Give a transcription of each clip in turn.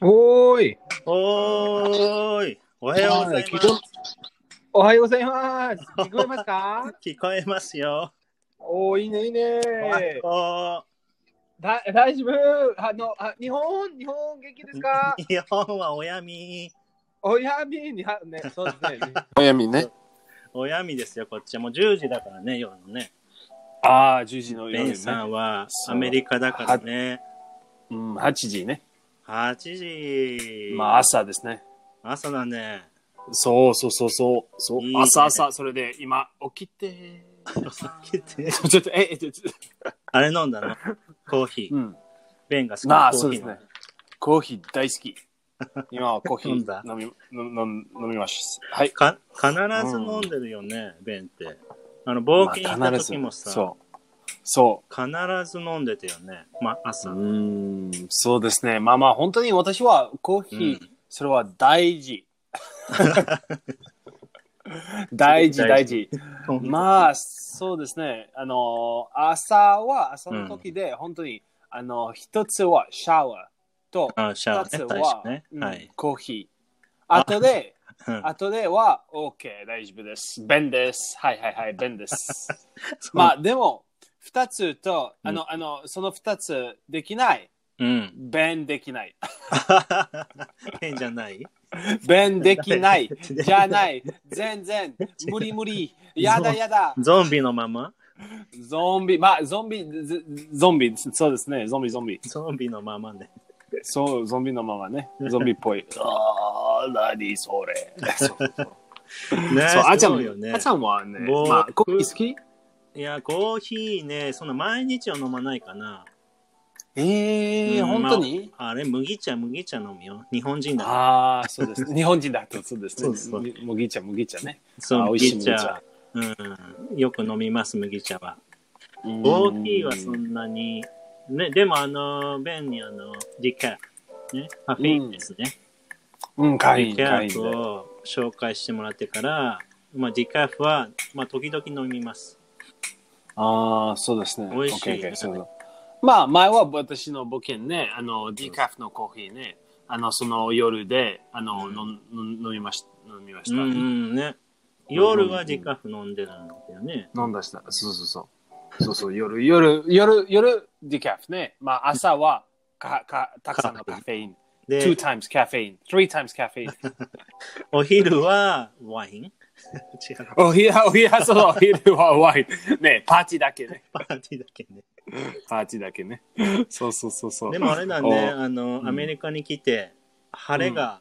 おーい。おーい。おはようございます。おはようございます。聞こえますか？聞こえますよ。おー、いいね、いいね。おだ大丈夫？あのあ日本、日本元気ですか？日本はおやみ。おやみには、ね、そうですね。おやみね。おやみですよ、こっちは。もう10時だからね、夜のね。ああ、10時の夜ねベン。さんはアメリカだからね。うん、8時ね。8時。まあ朝ですね。朝だね。そうそうそうそう。そういいね朝朝、それで今起きて。起きてちょっと、え、え、ちょっと、あれ飲んだの？コーヒー。うん。ベンが好きなあ、なコーヒーそうですね。コーヒー大好き。今は コーヒ飲んだ？ー飲み、飲飲飲みます。はい。か必ず飲んでるよね、ベンって。あの、冒険行った時もさ、そう。そ必ず飲んでたよね。まあ、う。朝。うーん、そうですね。まあまあ、本当に私はコーヒー、うんそれは大事。大事、大事。まあ、そうですね。あの、朝は、朝の時で、本当に、あの、一つはシャワーと、あ、シャワ二つは、初ね。うんはい。コーヒー。あとで、うんあとでは、OK、大丈夫です。ベンです。はいはいはい、ベンです。まあ、でも、二つと、あの、あの、その二つできない。うん。ベンできない。変じゃない？ベンできない。じゃない。全然。無理無理。やだやだ。ゾンビのまま？ゾンビ、まあ、ゾンビ、ずゾンビ、そうですね。ゾンビ、ゾンビ。ゾンビのままね。そう、ゾンビのままね。ゾンビっぽい。ああ、何それ。そう。ねそう、あちゃんすごいよねあちゃんはね、僕まあ、コ好き？いや、コーヒーね、そんな毎日は飲まないかな。ええうん本当に、まああれ、麦茶、麦茶飲むよ。日本人だ。ああ、そうです。日本人だとそうですね。そうそうむ麦茶、麦茶ね。そう、あ美味しい麦茶。うん。よく飲みます、麦茶は。コーヒーはそんなに。ね、でもあの、ベンにあの、ディカフ。ね、カフェインですね。うん、カフェイン、ディカフ。を紹介してもらってから、まあ、ディカフは、まあ、時々飲みます。ああ、そうですね。美味しい OK OK そまあ、前は私の保険ね、あの、ディカフのコーヒーね、あの、その夜で、あの、うん飲みました。飲みました。うんうんね。夜はディカフ飲んでるんだよね。飲んだした。そうそうそう。そうそう、夜、夜、夜、夜、ディカフね。まあ、朝は、か、か、たくさんのカフェイン。で two、times caffeine, three times caffeine. お昼はワイン？違う。お昼、お昼、そう、お昼はワイン。ね、パーティーだけね。パーティーだけね。パーティーだけね。そうそうそうそう。でもあれだね、おあの、うんアメリカに来て、晴れが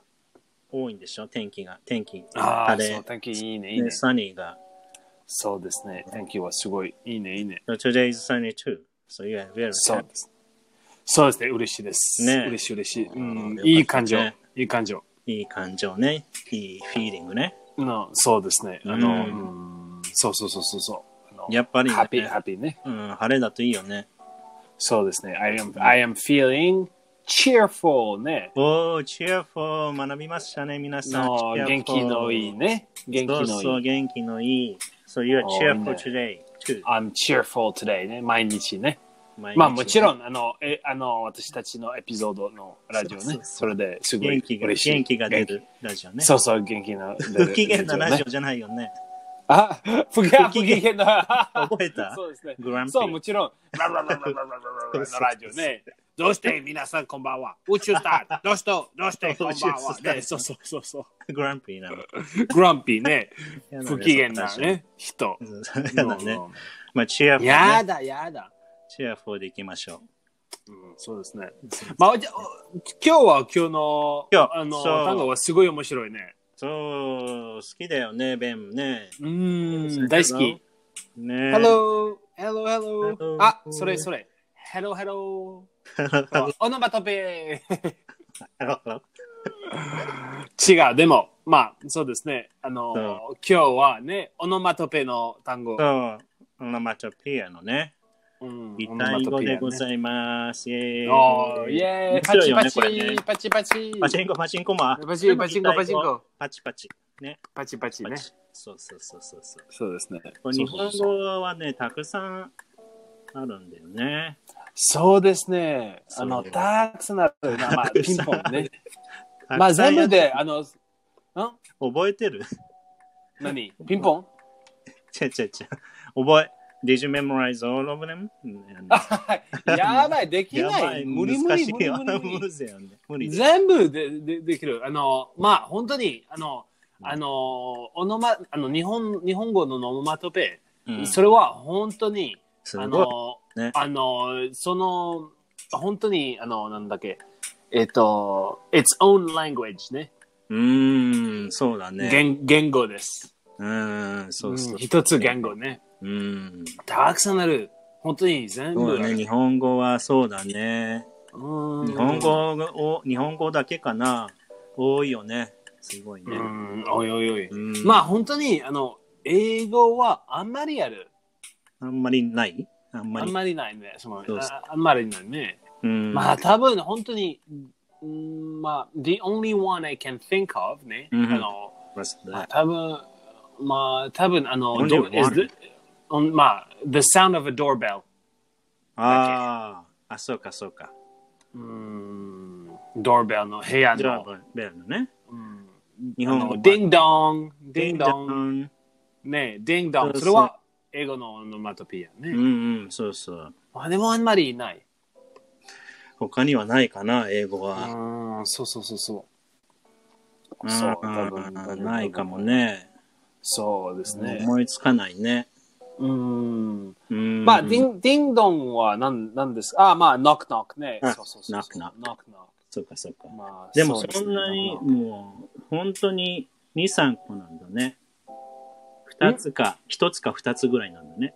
多いんでしょ？天気が。天気。ああ、そう、。天気いいね、いいねね。サニーが。そうですね。天気はすごいいいね、いいね。So today is sunny too. So yeah, very そう.です。そうですね、嬉しいです。ね嬉しい嬉しい。うんいい感情。いい感情。いい感情ね。いいフィーリングね。のそうですね。あの、うんうんそうそうそうそうそう。やっぱりねハッピー、ハッピーね。うん、晴れだといいよね。そうですね。I am, I am feeling cheerful ね。おー、チアフォー学びましたね、皆さん。の cheerful 元気のいいね。元気のいい。そうそう、元気のいい。So you're おー cheerful today too. I'm cheerful today ね。毎日ね。まあもちろん、あの、え、あの、私たちのエピソードのラジオね。それですごい元気、嬉しい。元気が出るラジオね。そうそう、元気な。不機嫌なラジオ。じゃないよね。あ、不機嫌、な。覚えた？そうですね。グランピそう、も。ちろん。ラのラジオね。どうして皆さんこんばんは。宇宙スター。どうして、どうしてこんばん宇宙は。スターね、そうそうそうそうグランピーなの。グランピーね。不機嫌なね、人。嫌なね。まあ、チアフね。やだ、やだ。チアフォーでいきましょうんそうですね。まあ、じゃあ今日は今日の今日あの単語はすごい面白いね。う。そう、好きだよね、ベンね。うん、大好き。ね。Hello, hello, hello. Hello. あ、それそれ。Hello, hello. オノマトペ。違う、でも、まあ、そうですね。あの、そ今日はね、オノマトペの単語。そう、オノマトピアのね。うんイタリ語でございます。イェーイ。おー、イェーイ、面パチパチ、パチパチ。パチンコ、パチンコも。パチパチンコ、パチンコ。パチパチ。ね。パチパチね。そうそうそうそうそう。そうですね。日本語はね、たくさんあるんだよね。そうですね。あの、たくさんある。まあ、ピンポンね。まあ、全部で、あの、ん？覚えてる？何？ピンポン？違う違う違う。覚え。Did you memorize all of them? う んやばい、できない。やばい無理無理無理よ無理無理全部ででできる。あの、まあ、本当に、あの、あの、オノマ、あの、日本、日本語のノマトペ、うんそれは本当に、あ。の、ねあの、その、本当に、あの、なんだっけ、えっと、its own language ね。うーん、そうだね。言言語です。うーん、そうそううん。一つ言語ね。うん。たくさんある。本当に全部ね。日本語はそうだね。うん日本語を、日本語だけかな。多いよね。すごいね。うん、おいおいおい。うんまあ本当に、あの、英語はあんまりある。あんまりない？あんまり。あんまりないね。そのああんまりないね。うん。まあ多分本当に、うんまあ、the only one I can think of ね。うんあの、まあ?多分、まあ多分あの、Only one. まあ、the sound of a doorbell。ああ、あ、そうかそうか。うん、doorbell の部屋じゃあの。、ベルのね。うん日本語。ディンドン、ディンドン。ン。ね、ディンドン。それは英語のオノマトピアね。うんうん、そうそう。まあでもあんまりいない。他にはないかな、英語は。うん、そうそうそうそう。うんそう、多分ないかもね。そうですね。思いつかないね。うん。うんまあ、 ding、ding dong は何、何ですか？あ、まあ、 knock knock ね。あそうそうそう。 knock knock knock knock そうかそうか。。まあ、でもそんなに、もう、本当に2、3個なんだね。2つか、1つか2つぐらいなんだね。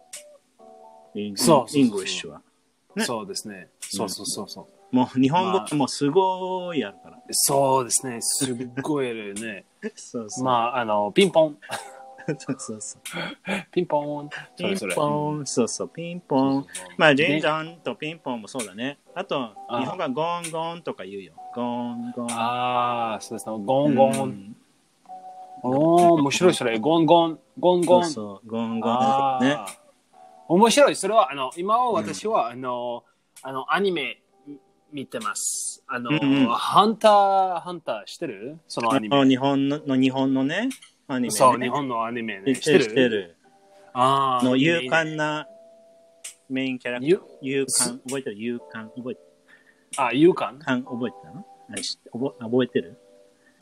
そう English は。ねそうですね。そうそうそうそう。もう日本語まあもうすごいあるから。そうですね。すっごいあるね。そうそう。まあ、あの、ピンポン。そうそうそう。ピンポン。そピンれそれ。ポン、そうそう、ピンポン。まあ、ジンジャンとピンポンもそうだね。あと、あ日本がゴンゴンとか言うよ。ゴンゴン。ああ、そうですね。ゴンゴン。うんおー、面白いそれ。ゴンゴン。ゴンゴン。そうそう、ゴンゴンあね。ー面白い。それは、あの、今は私は、あの、あの、アニメ見てます。あの、うんうんハンター、ハンターしてる？そのアニメ。日本の、の日本のね、アニメ、ね。そう、日本のアニメね。知ってる、てる。ああ。の勇敢なメインキャラクターゆ。勇敢、覚えてる？勇敢、覚えてあ、勇敢？敢覚えてたの？覚えてる？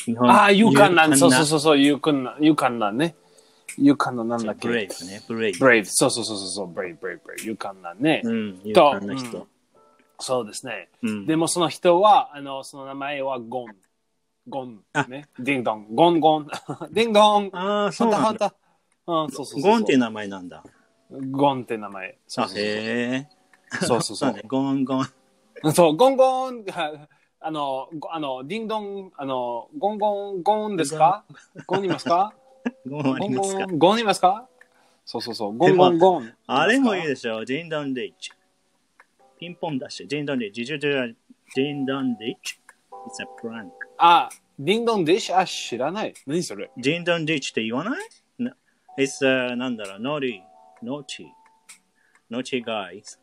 日本ああ、勇敢な、そうそうう。そうそう、勇敢な、勇敢なね。勇敢な、なんだっけ？ブレイブね、ブレイブ。ブレイブ。そうそうそうそう、ブレイブ、ブレイブ、ブレイブ。勇敢なね。うん、勇と敢な人。そうですね。うん。でもその人は、あの、その名前はゴン。ゴンあ。ね。ディンドン。ゴンゴン。ディンドン。ああ、ハそうなんだ。そうそうそう。ゴンっていう名前なんだ。ゴンって名前。そうあ、そうそう。へえ。そうそうそうね。ゴンゴン。そう、ゴンゴン。は あの、ごあの、ディンドン、あの、ゴンゴン、ゴンですか？ゴンいますか？ゴンあゴンりますか？ゴン、ゴンいますか？そうそうそう。ゴンゴン、ゴン。あれもいいででしょ。ジンドンリッチ。ピンポンダッシュ。ジンドンリッチ。ジュジュジュジンドンリッチ。It's a prank. あ、ディンドンディッシュあ、知らない。何それ？ジンドンリッチって言わない？な ?It's、uh, なんだろう、naughty, naughty, naughty guys.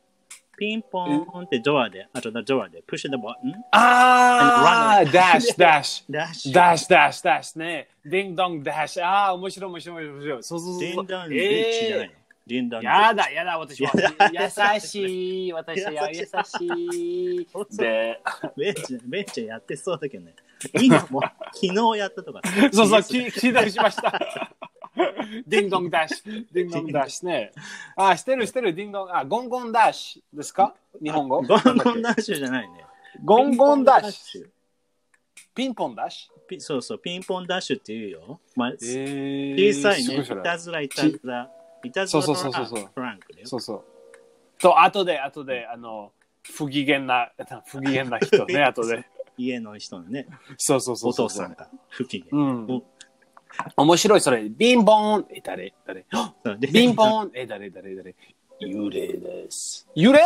ピンポンってドアで、あとドアで、push the button, あ run ダッシュ、ダッシュ。ダッシュ。ダッシュ、ダッシュ、ダッシュね。ディンドン、ダッシュ。ああ、面白い、面白い、面白い。そうそうそうそう。ジンドンリッチじゃないえの。ジンドンやだ、やだ、私はや。優しい。私は優しい。そうで、ベンチ、ベンチやってそうだけどね。今も、昨日やったとか。そうそう、聞聞いたりしました。ディンドンダッシュ。ディンドンダッシュね。あ、してる、してる、ディンドン。あ、ゴンゴンダッシュですか？日本語？ゴンゴンダッシュじゃないね。ゴンゴンダッシュ。ュ。ピンポンダッシュ？ピそうそう、ピンポンダッシュって言うよ。まあ、え小さいね。いたずら、いたずら。いたずらそうそうそうフランクだよ。そうそう。と、後で、後で、あの、不機嫌な、不機嫌な人ね、後で。家の人のね、そうそうそうそう。お父さんが不機嫌。うん。面白い、それ。ビンボーンえ、誰？誰？そうでビンボーン？え、誰？誰？誰幽霊です。幽霊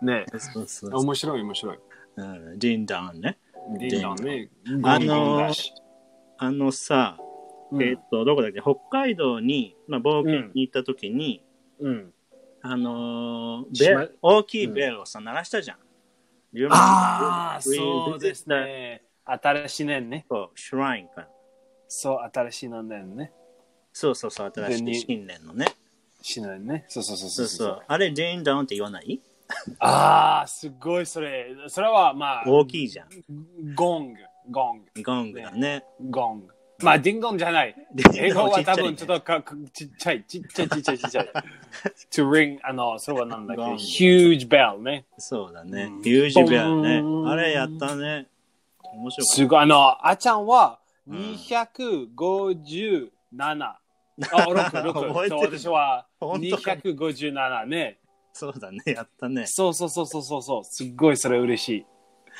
ねそうそう面白い、面白い。うんジンダンね。ディンドンね。あのあのさ、ュえっと、どこだっけ？北海道に、まあ、冒険に行った時に、うん。あのー、しまベル大きいベルをさ、鳴らしたじゃん。ああ、そうですね。新しい年ね。そう、シュラインか。そう、新しい年ね。そうそうそう、新しい新年のね。しないね。そうそうそうそうそう。あれ、ジェインダウンって言わない？ああ、すごいそれ。それはまあ、大きいじゃん。ゴング、ゴング、ゴングだね。ゴング。まあ、ディンゴンじゃない。英語は多分ちょっとかかちっちゃい、ちっちゃい、ちっちゃい、ちっちゃい。to ring, あの、それはなんだっけ ?huge bell ね。そうだねうん。ユージベルねあれやったね。面白かっすごい。あの、あちゃんはうん257。あ、6、覚え6。てそうる私は本当か257ね。た。そうだね、やったね。そうそうそうそうそうそう。すっごいそれ嬉しい。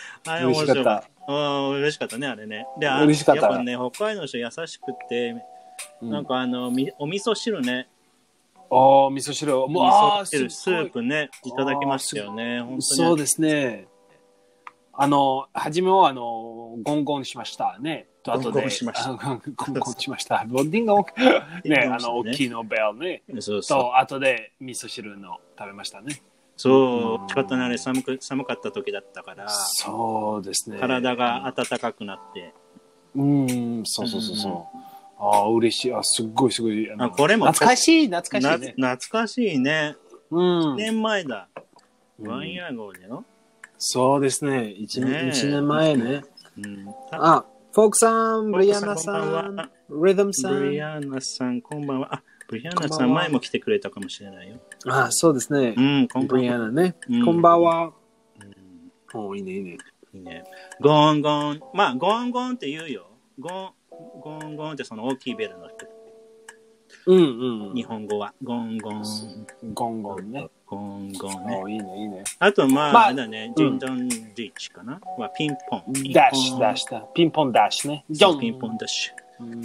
あれ嬉しかった面白かった。うん、嬉しかったね、あれね。で、あ嬉しかったやっぱね、北海道の人優しくて、なんかあの、みお味噌汁ね。おー、味噌汁。もう、味噌汁、スープね、いただきましたよね。本当に。そうですね。あの、初めは、あの、ゴンゴンしましたね。と、後で、ゴンゴンしましたあゴンゴンしました。ボディンが大き ね、あの、大きいのベルね。そうそう。と、後で味噌汁の食べましたね。そう、仕方ないね寒く、寒かった時だったから、そうですね。体が温かくなって。うん、そうそうそうそう。ああ、嬉しい。あ、すっごいすごい。あのあこれも懐かしい、懐かなしいね。懐かしいね。うん1。年前だ。うんワンイヤー後だよ。そうですね。一ねえ年一年前ね。うん。あ、フォークさん、ブリアナさこんリズムさブリん。アーナさん、こんばんは。あ、ブリアーナさん前も来てくれたかもしれないよ。あ、そうですねう。ん、こんばブリんは。アナねうん。こんばんは。うんおいいね、いいね。いいね。ゴンゴン。まあ、ゴンゴンって言うよ。ゴン、ゴンゴンってその大きいベルの人。うんうん。日本語は。ゴンゴン。ゴンゴンね。ゴンゴンね。おいいね、いいね。あと、まあ、まあだね、ジンドンリッチかな、はピンポン。ピンポンダッシュ、ダッシュだ。ピンポンダッシュね。ジョン。ピンポンダッシうん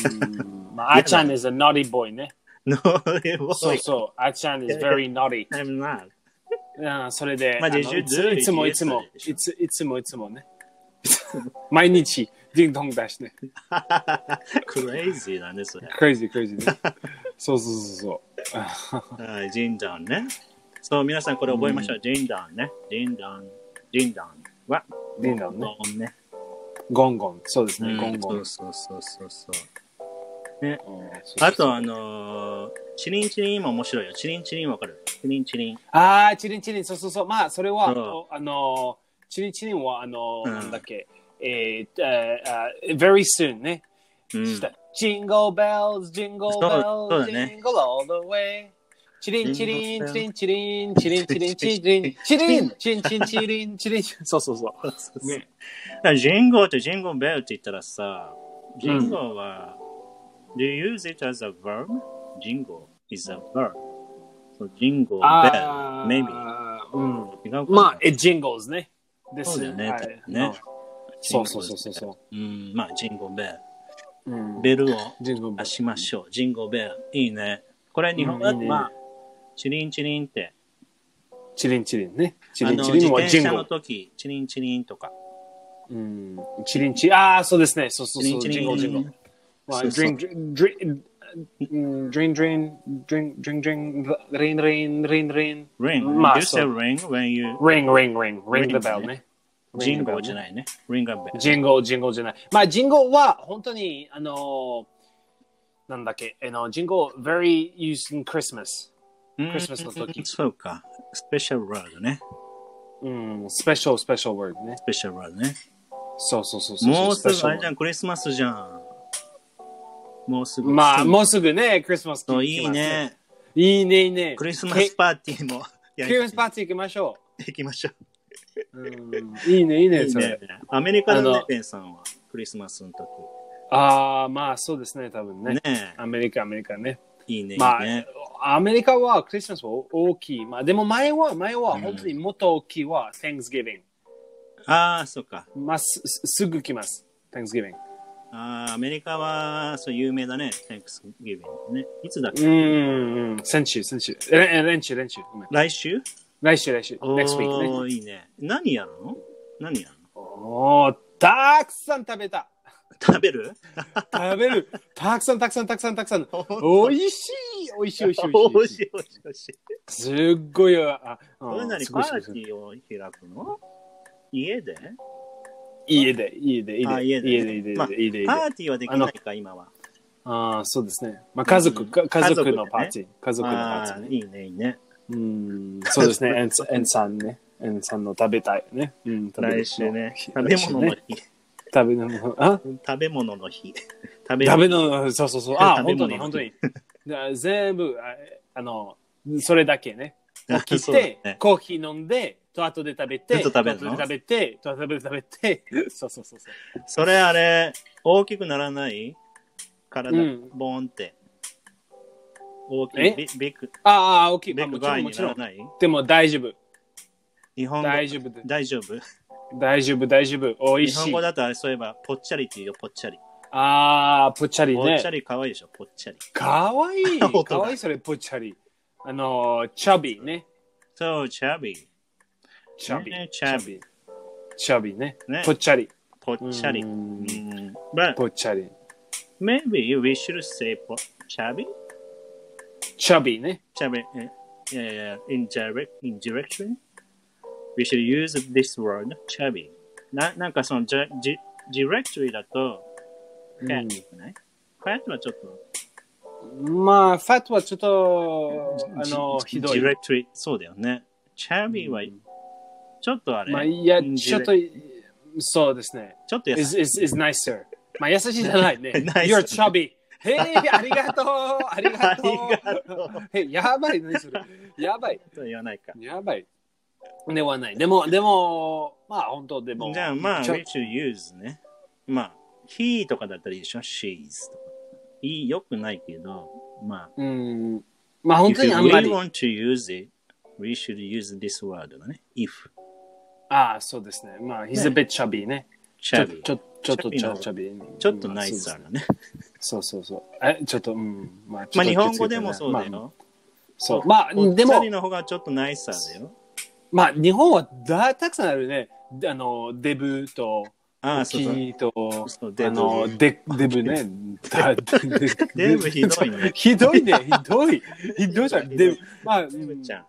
まあ、あちゃん is a naughty boy ね。ュ。No, it was そうそう。あちゃん is very naughty. I'm not. うん、それで、まああの did you いつ do いつもいつも yesterday いついつもいつもね。毎日、ディンドンダッシュね。Crazy だね、それ。crazy, crazy ね。そうそうそうそう。はい、ジンドンね。そう、皆さんこれ覚えましょう。ジンドンね。ジンドン。ジンドンは、ジンドンねゴンね。ゴン。そうですね、うんゴンゴン。そうそうそうそうそう。うんそうそうあと、あのー、チリンチリンも面白いよ。チリンチリンわかる？チリンチリン。あー、チリンチリン、そうそうそう。まあ、それは、そあの、チリンチリンは、あの、うんなんだっけ、えー、あー very soon ね。うん。Jingle bells, jingle bells, jingle all the way. チリンチリン、チリンチリン、チリンチリン、チリン、チリン、チリンチリン、チリン、チリン。そうそうそう。ねジンゴーとジンゴーベルって言ったらさ、ジンゴーは、you use it as a verb? ジンゴー is a verb. そうジンゴーベル、あー maybe. うん。違うかなまあ、it jingles ね。ですそうだよねはい多分ねそうそうそうそうそうん、まあ、ジンゴーベル。う。うんベルを出しましょう。ジンゴーベル。いいね。これ日本語だと、うんいいねまあ、チリンチリンって、チリンチリンね。チリンチリン自転車はジングル。の時、チリンチリンとか。うん。チリンチリン。ああ、そうですね。そうそうそう。チリンチリン。まあ、そうそう drink, drink, drink, drain, drink, drink, drink, rain, rain, rain, rain. ring. まあ you say そう ring when you ring, ring, ring, ring the bell ねね。ジンゴーじゃないね。ring a bell. ジンゴー、ジンゴーじゃない。まあ、ジンゴーは本当に、あのー、なんだっけ、あの、ジンゴー、very used in Christmas。うん Christmas の時そうか。スペシャルワードね。うん、special, special word ね。スペシャルワードね。そうそうそうそう。もうすぐ special あれじゃん、クリスマスじゃん。もうすぐ。まあ、もうすぐね、クリスマスそういい。ね。いいね、いいね。クリスマスパーティーもやクリスマスパーティー行きましょ行きましょう。う。うん、いいね、いいね、いいねそれ。。アメリカの、ねベンさんは。クリスマスの時。ああ、まあ、そうですね、多分ね。ねえアメリカ、アメリカね。いいね。まあいいね。アメリカはクリスマスは大きい。まあ、でも前は、前は本当にもっと大きいは Thanksgiving。ああ、そっか。まあ、すすぐ来ます。Thanksgiving。ああ、アメリカは、そう、有名だね。Thanksgiving ね。いつだっけ？うん、うん、先週、先週。え、え練習、練習。ごめん来週？来週、来週。お next week ね。ー、いいね。何やるの？何やるの？おー、たくさん食べた。食べる？食べる。たくさんたくさんたくさんたくさん。おいしいおいしいおいしいおいしい。おいしい、おいしい。すっごい、あ、それなりパーティーを開くの？家で？家で、家で、家で、あ家で家で、家で、まあ家で、家で。パーティーはできないか、今は。ああ、そうですね。まあ、家族、家族のパーティー。家族のパーああ、ティーね。いいね、いいね。うん、そうですね。エンエンさんね。エンさんの食べたいね。うん、食べる来週ね、日食べ物の日。食べ物、あ？食べ物の日。食べ食べ物、そうそうそう。あ、食べ物本当に、本当に。だ全部、ああの、それだけね。起きそうだて、ねコーヒー飲んで、と後で食べて、ずっと食べで食べて、と後で食べて、そうそうそうそう。それあれ、大きくならない？体、うんボーンって。大きえい、ビビッグ、ああ、大きい。ビまあもちろん、ッグもちろん。ならない？でも大丈夫。日本語大丈夫で大丈夫？大丈夫、大丈夫。おいしい日本語。だとあれそういえば、ぽっちゃりっていうよ、ぽっちゃり。ああ、ぽっちゃりねぽっちゃ。り可愛いでしょ、ぽっちゃり。かわいい。音がかわいい、それ、ぽっちゃり。あの、チャビね。そう、チャビー。チャビね。チャビ。チャビねね。ぽっちゃり。ぽっちゃり。ううんん But ぽっちゃり。maybe we should say ぽチャビチャビね。チャビ、えいやいや、in direct, in direction? We should use this word, チャビ。な、なんかその、じ、じ、directory だと、うん fat じゃない ?fat はちょっと、まあ、ファットはちょっと、あの、じひどい。directory、そうだよね。チャビは、ちょっとあれ、まあ、いや、ちょっと、そうですね。ちょっとや is, is, is nicer. まあ、優しいじゃないね。You're chubby. へえ、ありがとうありがとうありがとうへやばい、何それ。やばい。と言わないか。やばい。ではない。でも、でも、まあ、本当でも。じゃあまあ、ちょ we should use ね。まあ、he とかだったらいいでしょ ?she's とか。いい、よくないけど、まあ、うん。まあ、本当に if あんま we り。want to use it, we should use this word だね。if, ああ、そうですね。まあ、he's a bit chubby ね。ちょ chubby ちょちょっとチのャチャビ。ちょっとナイスだね。そうそうそう。え、ちょっと、うん。まあ、ちょまあ、日本語でもそうだまあよ。そう。まあ、でもの方がちょっとナイスだよ。まあ、日本はだたくさんあるね。あの、デブと、ああ、そうそう。キーと、そうデブあの、デデブね。だデブひどいね。ひどいね、ひどい。ひどいじゃん。デブ、まあ、デブちゃん。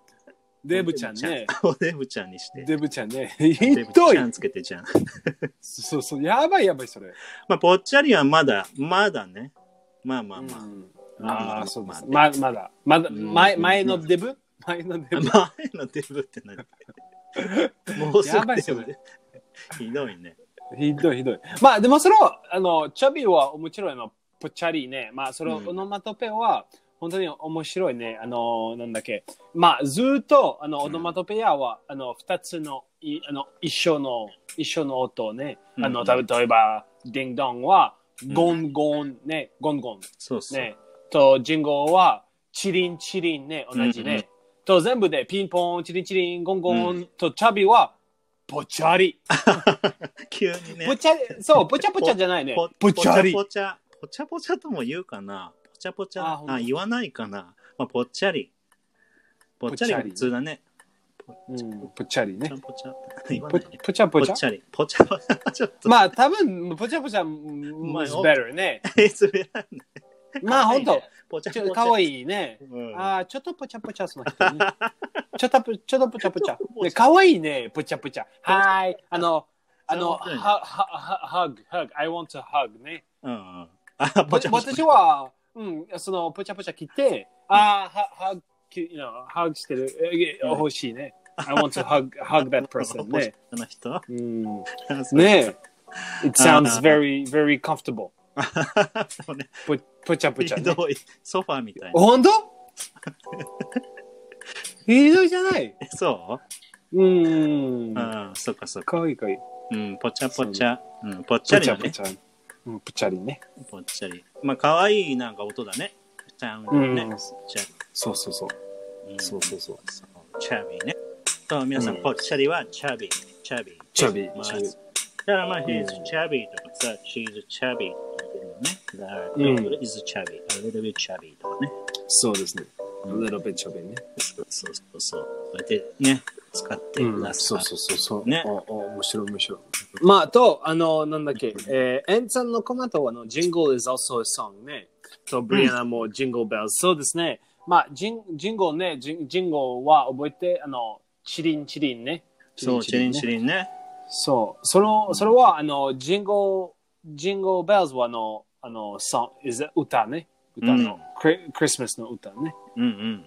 デブちゃんね。おデブちゃんにして。デブちゃんね。ひデブどいちゃ。んつけてちゃん。そうそう、やばいやばい、それ。まあ、ぽっちゃりはまだ、まだね。まあまあまあ。うんまあまあそうです。まあままだ、まだ、うん前前のデブ？前のデブ？前のデブって何？もうすぐやばいそれデブひどいね。ひどいひどい。まあでもその、あの、チャビは面白いの、ぽっちゃりね。まあそのうんオノマトペは、本当に面白いね。あの、なんだっけ。まあずっと、あの、オノマトペアは、あの、二つの、いあの、一緒の、一緒の音ね。あの、例えば、ディンドンは、んゴンゴンね、ゴンゴン。そうそう。ね。と、ジンゴは、チリンチリンね、同じね。と、全部でピンポン、チリンチリン、ゴンゴン、と、チャビは、ぽちゃり。急にね。ぽちゃり、そう、ぽちゃぽちゃじゃないね。ぽちゃり。ぽちゃぽちゃとも言うかな。ぽちゃぽちゃ。ああ、言わないかな。まあ、ぽっちゃり。ぽっちゃりが普通だね。うん、ぽちゃりねぽちゃ。ぽちゃ。ぽちゃぽちゃ？ぽっち。ゃり。ぽちゃぽちゃ。ちょっと。まあ、多分、ぽちゃぽちゃ、まあ is better ね。まあ、ほんと。ぽちゃちょっとかわい。いいね。うんああ、ちょっとぽちゃぽちゃ、その人ね。ちょっとぽ、ちょっとぽちゃぽちゃ。ぽちゃねかわいいね、ぽちゃぽちゃ。はーい。あの、あの、上手には、は、hug, hug, I want to hug ね。うんうん。あ、ぽちゃぽちゃ。私は、うん、その、ぽちゃぽちゃ来て、ああ、は、hug, you know, hug してる、欲しいね。I want to hug, hug that person ね。あの人うん、ね It sounds very, very comfortable. そうね。ぽぽちゃぽちゃね。ひどい。ソファーみたいな。本当？ひどいじゃない？えそう？うん。うん、そっかそっか。かわいいかわいい。うん、ぽちゃぽちゃ。うん、ぽっちゃりだね。ぽちゃぽちゃ。うん、ぽちゃりね。ぽっちゃり。まあ、かわいいなんか音だね。サウンドね。うんちゃそうそうそう。り。んそうそうそう。そうチャビーね。そう、皆さん、うんぽっちゃりはチャビー。チャビー。チャビーまあチャビーだからまあ、he's chubby とかさ、she's chubby とか言ってるのね。だから、うん is chubby, a little bit chubby とかね。そうですね。A little bit chubby ね。そうそうそうそう。うやってね、使ってください。そうそうそうそう。ねおお面白い面白い。まあ、と、あの、なんだっけ、えー、エンさんのコメントは、あの、Jingle is also a song ね。と、ブリアナも Jingle Bells、そうですね。まあ、ジン、ジンゴね、ジン、ジンゴは覚えて、あの、チリンチリンね。そう、チリンチ。リンね。そう。その、それは、あの、ジンゴ、ジンゴベルズは、あの、あの、ソン、is 歌ね。歌の、クリクリスマスの歌ね。うんうん。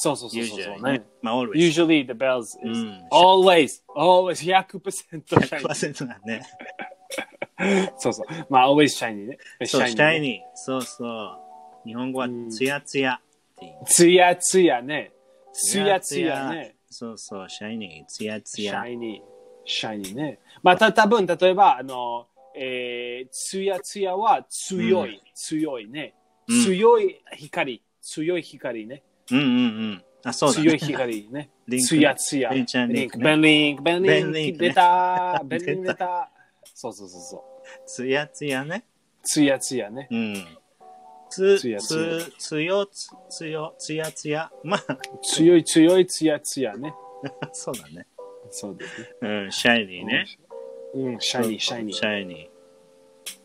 そうそうそうそうね。。まあ、always。Usually the bells is うん always, always 100% shiny. 100%だね。そうそう。まあ always shiny ね。そう、シ shiny。そうそう。日本語はツヤツヤっていう。つやつやね。つやつやね。そうそう、シャイニー、ツヤツシヤ。ャイニー。シャイニーね。まあ、た多分例えば、あの、えー、つやつやは強い、強いね。うん強い光、強い光ね。うんうんうん。あ、そうだね。強い光ねリン。クつやつや。リンリンクねベンリンク、ベンリンク、ベンリンクね出た。ベンリンク出た。そうそうそうそう。ツヤツヤね。つやつやね。うん。つ、ツヤツつ、つよ、つ、つよ、つやつや。まあ、強い強いつやつやね。そうだね。そうですね。うん、シャイニーね。うん、シャイニー、シャイニシー。ャイニ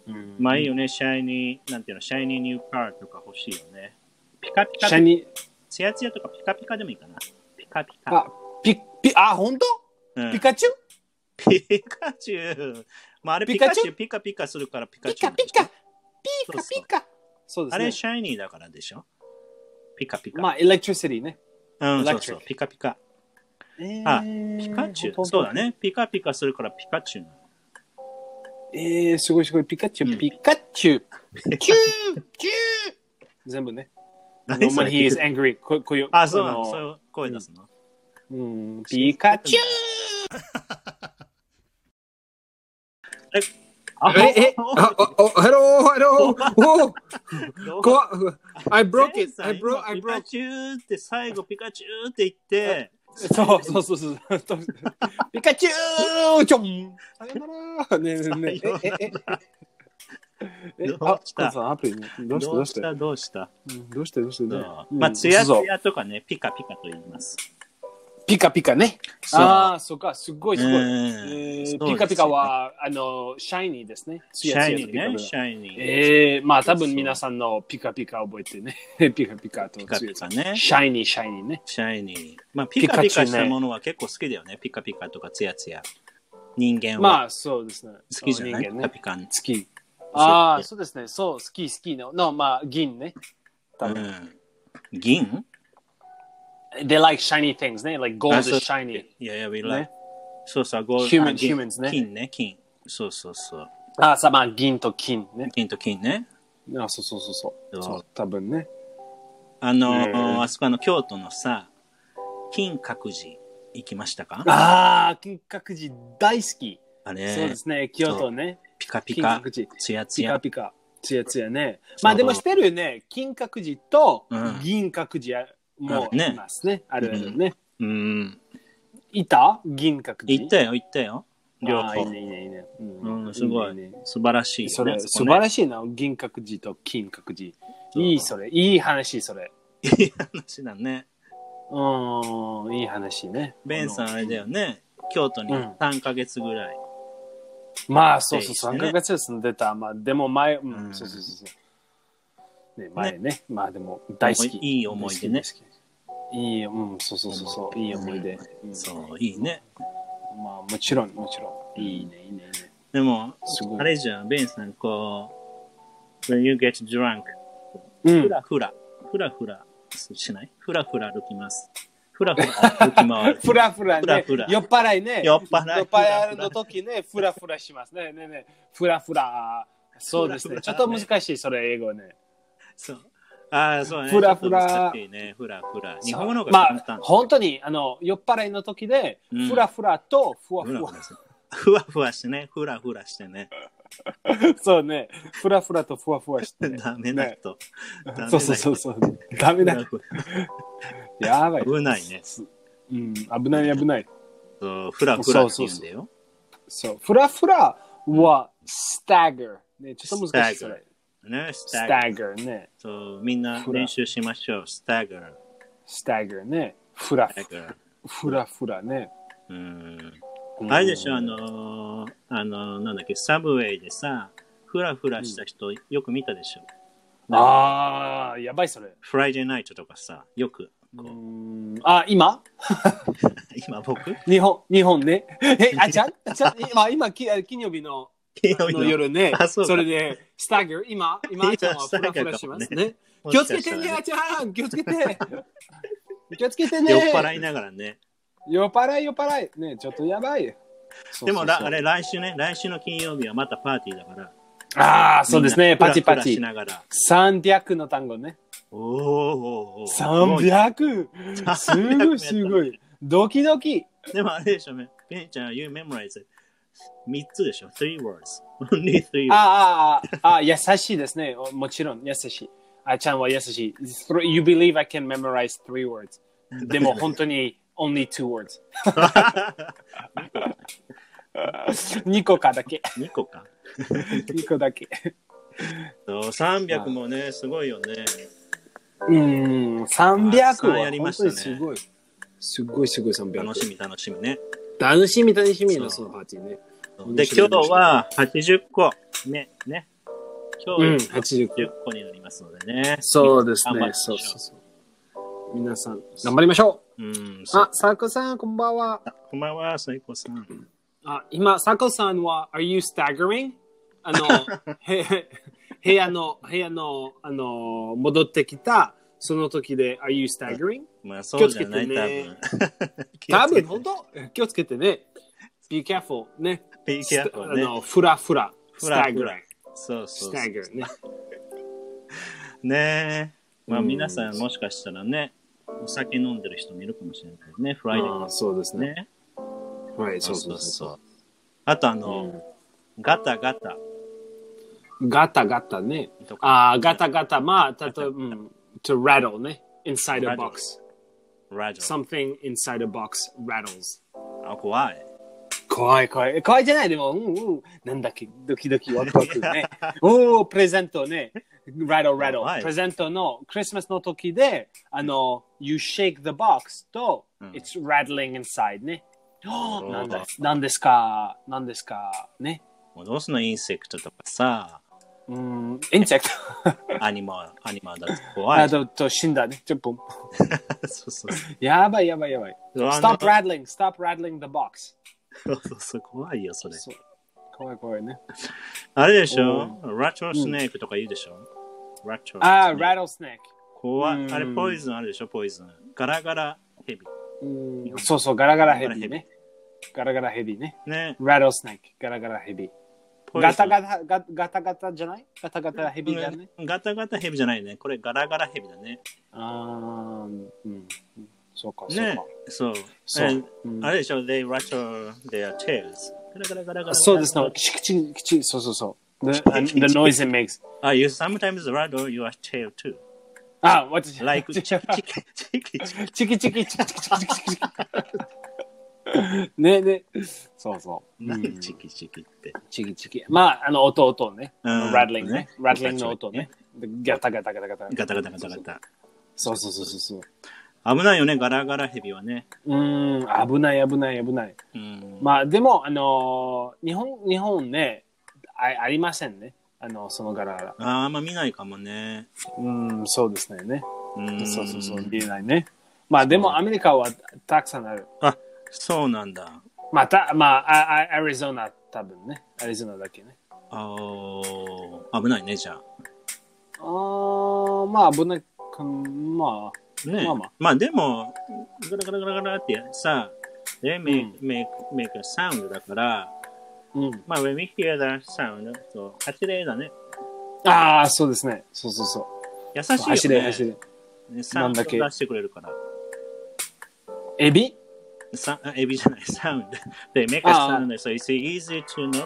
うんー。まあいいよね、 shiny、なんていうの、 shiny new car とか欲しいよね。ピカピカ shiny、ツヤツヤとかピカピカでもいいかな。ピカピカ。あ、ピ、ピ、あ、本当？うんピカチュウ？ピカチュウ。まああれピピカチュウピカピカするからピカピチュウなんでしょ。カピカ、ピカピカ。そうですね。あれ shiny だからでしょピカピカ。まあ、 electricity ね。うん、そうそう、ピカピカ。えあピカチュウ。そうだ。ね。ピカピカするからピカチュウ。えー、すごいすごい。ピカチュウ、うんピカチュウ。キュー、キュー。全部ね。When れ？He is angry. ここういう。あ、そうなの。こそういう声出すの？うん、ピカチュウ。あえ、え、あ、お、お、hello, hello, お、どう？こわ、I broke it, I broke, 今 I ピカ broke. チュウって最後ピカチュウって言って、そうそうそうそう。ピカチュウちょんさよならねえねえねえ。え、え、え、え、どうあ、した？コンさんアプリね。どうしてどうしてた？どうした？うんどうしてどうしてねそう？まあ、ツヤツヤとかね、ピカピカと言います。ピカピカね。ああ、そうか、すごいすごい。ピカピカは、あの、シャイニーですね。ツシャイニーね、シャイニー。ええまあ多分皆さんのピカピカ覚えてね。ピカピカとピカピカね。シャイニー、シャイニーね。シャイニー。まあ、ピカピカしたものは結構好きだよね。ピカピカとかツヤツヤ。人間はまあそうですね。好きじゃない、ね。ピカピカ。好き。ああ、そうですね。そう、好き、好きの。の、まあ、銀ね。多分。うん。銀？They like shiny things ね。Like gold あ is そう shiny. いやいや、we ね like. そうそう、ゴー Human- あ銀 humans ね金ね、金。そうそうそう。ああ、さ、まあ、銀と金ね。金と金ね。あそうそうそうそう。そうそう、多分ね。あのえーあそこの京都のさ、金閣寺行きましたか？ああ、金閣寺大好き。あれ、そうですね。京都ね。ピカピカ。ツヤツヤ。ピカピカ。つやつやね。まあでもしてるよね。金閣寺とうん銀閣寺もいますね。あるあるね。うん。いた？銀閣寺？行ったよ、行ったよ。両あーいい方。ねいいねいいね。うん、すごい素晴らしい。それ、素晴らしいな。銀閣寺と金閣寺。いいそれ。いい話それ。いい話だね。うーん、いい話ね。ベンさんあれだよね。京都にうん3ヶ月ぐらい。まあ、そうそうそう。ね3ヶ月住んでた。まあ、でも前、うん、うんそうそうそうそう。ね、前ね。まあでも、大好き。いい思い出ね大好き。大好きいい、うん、そうそうそうそう。いい思い出。うんそう、いいね。まあ、もちろん、もちろん。いいね、いいね、いいね。でも、すごいあれじゃん、ベンさん、こう、when you get drunk, うんふ。らふら、ふらふらしない？ふらふら歩きます。ふらふら歩き回る。ふらふらね。ふらふら酔っ払いね。酔っ払い酔っ払いの時ね、ふらふらしますね。ねね。ふらふら。そうですね。ちょっと難しい、それ、英語ね。そう。ああ、そうね。ふらふらね。ふらふら。日本語が簡単。、本当に、あの、酔っ払いの時で、うんふらふらとふわふわふわふわしてね、ふらふらしてね。そうね。ふらふらとふわふわして、ね。ダメな人。ダメなそう人そうそうそう。ダメだ。ふらやばい。危ないね。うん、危ない危ない。そうふらふらって言うんだよ。そう。ふらふらは、スタッガー。ね、ちょっと難しいそれ。ね、ススター。タッガーね。そう、みんな練習しましょう。スタッガー。スタッガーね。ふら。ふらふらね。うん。あれでしょ、あのー、あのー、なんだっけ、サブウェイでさ、ふらふらした人よく見たでしょ。ああ、やばいそれ。フライデーナイトとかさ、よく、こう。う、ん。あ、今？今僕？日本、日本ね。え、あ、ちゃん、ちゃん、今、今、き金曜日の金曜日の。の夜ね。あ。そうか。それで、スタッガー、今、今、あちゃんはふらふらしますね。気をつけてね、あちゃん。気をつけて。気をつけてね。酔っ払いながらね。酔っ払い酔っ払い。ねちょっとやばい。でもら、あれ、来週ね、来週の金曜日はまたパーティーだから。ああそうですね。パチパチ。フラフラしながら。300の単語ね。おー。おーおー 300! すごいすごい。ドキドキ。でもあれでしょ、ね、ペンちゃん、you memorize 3つでしょ ?3 words. Only 3 words. ああああ優しいですね。もちろん優しい。あちゃんは優しい。You believe I can memorize three words でも本当に only two words. 2個かだけ。2個か。2個だけ。そう300もね、すごいよね。うん300たくさんはやりましたね。にすごい。すごいすごい300楽しみ楽しみね。楽しみ楽しみのそのパーティーね。で、今日は80個。ね、ね。今うん日80 80個になりますのでね。そうですね。そうそうそう皆さん頑張りましょううん、あ、サコさん、こんばんは。こんばんは、最高さん。あ、今、サコさんは、Are you staggering? あの、へ部屋の、部屋の、あの、戻ってきた、その時で、Are you staggering? まあ、そうじゃない、気をつけてね多分。多分、本当気をつけてね。Be careful. ね。Be careful ね。あの、フラフラ。フラフラ staggering。そうそうそう。stagger ね。ねえ。まあ、うん皆さんもしかしたらね、お酒飲んでる人もいるかもしれないね、 Friday あーそうですね。ね。はい、そそううそううそうう。。あとあの、ガタガタガタガタね。ああ、ガタガタ。まあ、例えば、うん、to rattle ね。inside a Rattle box. ラジオ。something inside a box rattles. あ、怖い。怖い怖い。怖いじゃない、でも、うんうん。なんだっけ、ドキドキワクワクね。おお、プレゼントね。rattle 怖 rattle。いプレゼントのクリスマスの時で、あの、you shake the box と、うん it's rattling inside ね。ーなんだ、なんですか、なんですか、ね。もうどうすんの？ insect とかさ、うん、 insect。animal、animal だと怖い。あと、と死んだね。ちょっと、そうそう。やばいやばいやばい。stop rattling, stop rattling the box. そうそうそう、怖いよ、それ。そう怖い怖いね。あれでしょ？ rattlesnake とか言うでしょ？ rattles。ああ、rattlesnake。怖い。うんあれ、 poison あるでしょ？ poison。ガラガラヘビ。うんそうそう、ガラガラヘビね。ガラガラヘビね。ね。rattlesnake、ガラガラヘビ。ガタガタ、ガガタガタじゃない？ガタガタヘビじゃね。ガタガタヘビじゃないね。これガラガラヘビだね。あーうん。そうか、そうねか。。そう。そうあれでしょ ?They rattle their tails. そうですね。キチキチ、キチ、そうそうそう。The, the noise it makes. Ah, you sometimes rattle your tail too. あ、what Like チチキキチキチキ。チキチキチキチキチキチキチキ。ねね。そうそう。何チキチキって。チキチキ。まあ、あの、音音ね。うんラッドリングねね。ラッドリングの音ね。でガタガタガタガタ。ガタガタガタガタ。そうそうそうそうそう。危ないよね、ガラガラヘビはね。うーん、危ない危ない危ない。うん。まあでも、あのー日本、日本ね、あありませんね。あの、そのガラガラ。あーあんま見ないかもね。うん、そうですね。ねうん。そうそうそう、見えないね。まあでもアメリカはたくさんある。あ、そうなんだ。また、まあ、ああアリゾナ多分ね。アリゾナだけね。あー危ないね、じゃあ。あーまあ危ないか、まあ、ねまあまあまあでも、ガラガラガラガラってさ、they う make, ん make, make a sound だから、うん。まあ when we hear the sound, そう、八例だね。ああ、そうですね。そうそうそう。優しいよね。走れ走れ。ねサウンド出してくれるから。エビ？さエビじゃない、サウンド。で、メカサウンド。So it's easy to notice.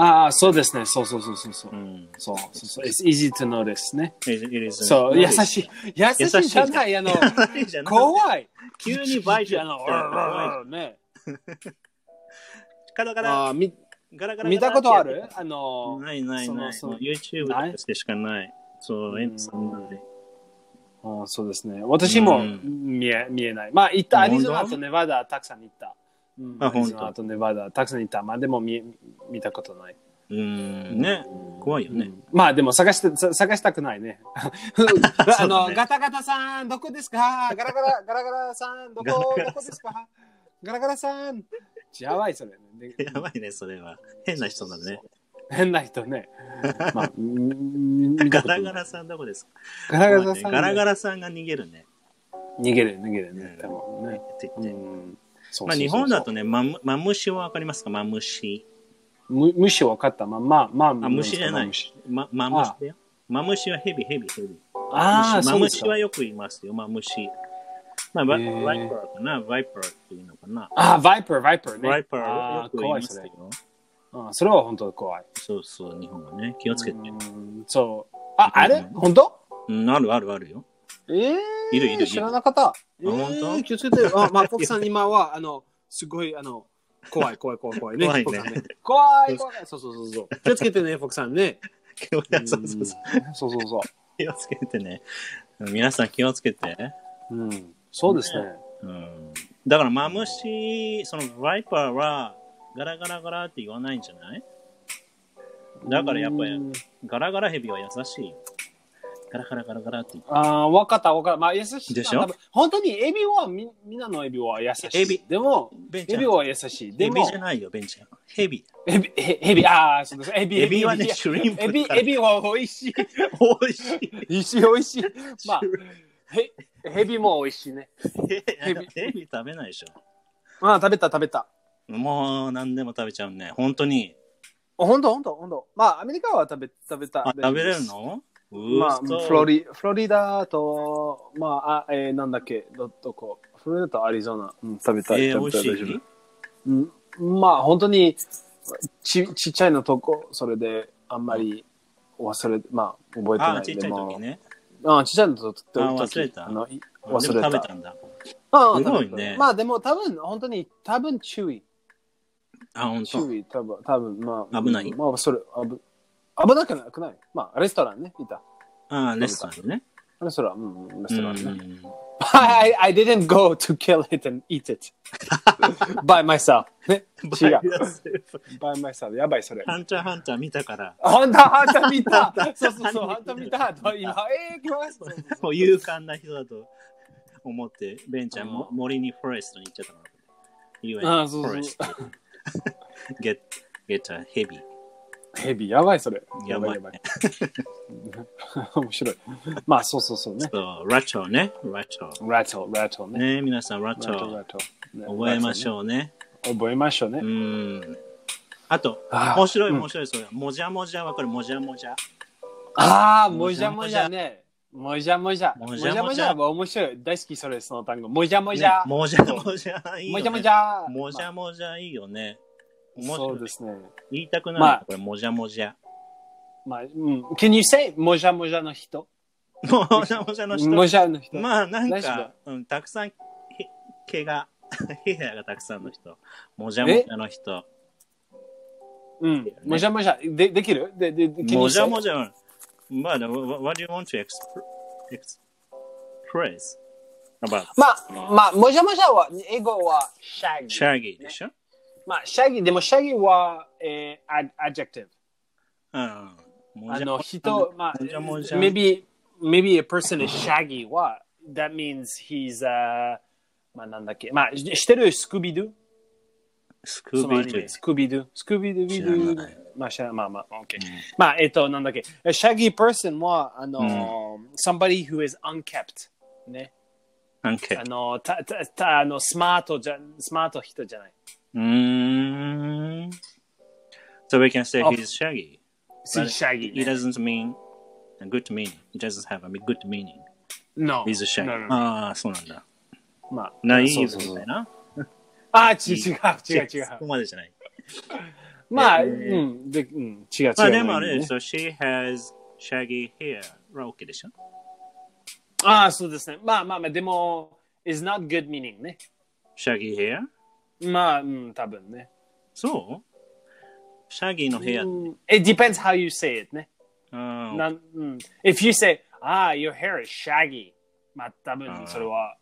ああ、そうですね。そうそうそうそうそうう。ん。そうそうそう。It's easy to notice ね。It, it is そう、優.しい。優しいじゃない。あの、いいじゃない怖い。急にバイトあの、ね。ガラガラ、あーみガラガラ。見たことある？あの、ないないない。YouTube ない？でしかない。そう、エンさんなんで。あそうですね。私もうん見え見えない。まあ、行った、あアリゾナとネバダたくさん行った。うんあアリゾ本当ナとネバダたくさん行った。まあ、でも見え見たことない。うーん、ね。怖いよね。うんまあ、でも探して、さ探したくない ね。あの、ガタガタさん、どこですか？ガラガラ、ガラガラさん、どこ、どこですか？ガラガラさん。やばい、それ。でやばいね、それは。変な人だね。変な人ね。まあ、ガラガラさんどこですか？ガラガラさん、ガラガラさんが逃げるね。逃げる、逃げるね。うん多分ね。まあ日本だとね、マムマムシはわかりますか？マムシ。む虫分かった。まあ、まあ、まあ、あ、虫じゃないマムシ。ま、マムシだよ。マムシはヘビ、ヘビ、ヘビ。ああ、マム。シはよく言いますよ、マムシ。まあ、ババイパーかな？バイパーっていうのかな？ああ、バイパー、バイパーね。バイパーあはあよく言います。よ。ああそれは本当怖い。そうそう、日本はね。気をつけて。うんそう。あ、あれ？本当？うん、あるあるあるよ。ええいるいるいる知らなかった。え本当？ー気をつけて。あ、まあ、コクさん今は、あの、すごい、あの、怖い、怖い、怖い、怖いね。怖いね怖い、怖い。そうそうそうそう。気をつけてね、フォクさんね。そうそうそううんそうそうそ気をつけてね。皆さん気をつけて。う。うん。そうですね。うん。だから、マムシ、そのバイパーは、ガラガラガラって言わないんじゃない？だからやっぱりうんガラガラヘビは優しいよ。ガラガラガラガラって言って。ああ、わかった、わかった。まあ、優しい。でしょ？本当にエビは、み、みんなのエビは優しい。エビでも、エビは優しい。でヘビも、じゃないよ、ベンちゃん。ヘビ。エビ、へヘビ、ああ、そうです。エビ、エビはね、シュリンプ。エビ、エビは美味しい。美味しい。美味しい、美味しい。まあ、へ、ヘビも美味しいね。ヘビヘビ食べないでしょ。ああ、食べた、食べた。もう何でも食べちゃうね。本当に。ほんと、ほんと、ほんと。まあ、アメリカは食べ、食べた。あ、食べれるの？まあ、嘘フロリ、フロリダと、まあ、あえー、なんだっけ、ど、どこ。フロリダとアリゾナ。うん、食べたい。えー、美食べたい味しい？うん、まあ、本当にち、ちっちゃいのとこ、それで、あんまり忘れ、まあ、覚えてない。あ、ちっちゃい時ね。あちっちゃいのと、とあ忘れたあの忘れた。食べたんだ。あすごいねまあ、でも多分、本当に、多分注意。あ、本当。注意、多分、多分、まあ。危ない？まあ、それ、危危なくなくない？まあ、レストランね、いた。あ、レストランね。レストラン、うん、レスうトランね。ん。I, I didn't go to kill it and eat it by myself. ね、違う。by myself. やばい、それ。ハンターハンター見たから、あんた、あんた見たそうそうそう、あんた見たと今、えー、来ます。もう勇敢な人だと思って、ベンちゃんも森にフォレストに行っちゃったの。You あ went そうそう forest. get, get a heavy. ヘビ、やばい、それ。やばいやばい。面白い。まあ、そうそうそうね。そう、ラチョウね。ラチョウ。ラトル、ラトルね。ね皆さん、ラチョウラ。覚えましう。ょうね。覚えましょうねう。ん。あと、面白い、うん面白い、それ。もじゃもじゃわかる、もじゃもじゃ。ああ、もじゃもじゃね。もじゃもじゃ。ももじゃもじゃは面白い。大好き、それ、その単語。もじゃもじゃね。もじゃもじゃ。もじゃもじゃ。もじゃもじゃいいよね。面白いそうですね。言いたくなる、まあこれ、もじゃもじゃ。まあ、うん。Can you say もじゃもじゃの人？もじゃもじゃの人？もじゃの人。まあ、なんか、うん、たくさん、へ毛が、ヘアがたくさんの人。もじゃもじゃの人。うん。もじゃもじゃ。で、できる？で、で、でもじゃもじじゃ。まあ、what do you want to expr- express about まあ、まあ、もじゃもじゃは、英語は shaggy。shaggy でしょ、まあ、shaggy、でも shaggy は、えー、ad- adjective。うん。もじゃあの、人、まあ、もじゃもじゃ maybe, maybe a person is shaggy は、that means he's, uh, まあ、なんだっけ。まあ、ししてるスクビドゥスクービードゥスクビドゥ。スクビドゥビド知らないゥ。まあ、知らまあまあ、OK。まあ、えっと、なんだっけ。shaggy person は、あの、somebody who is unkept。ね。アンケあの、た、た、た、あの、スマートじゃ、スマート人じゃない。Mm. So we can say of, he's shaggy. He's shaggy. It, it doesn't mean a good meaning. It doesn't have a good meaning. No. He's shaggy. No, no, ah, no. ああ、そうなんだ。まあ、ナイーブみたいな。ああ、違う違う違う違う。そこまでじゃない。まあ、えー、うん、で、うん、違う違う。まあでもあれですよ、she has shaggy hair は OK でしょああ、そうですね。まあまあまあ、でも、is not good meaning ね。shaggy hair? まあ、うん、多分ね。そう？シャギーの部屋。うん It depends how you say it ね。うんなんうん、If you say, ah, your hair is shaggy. まあ、多分それは、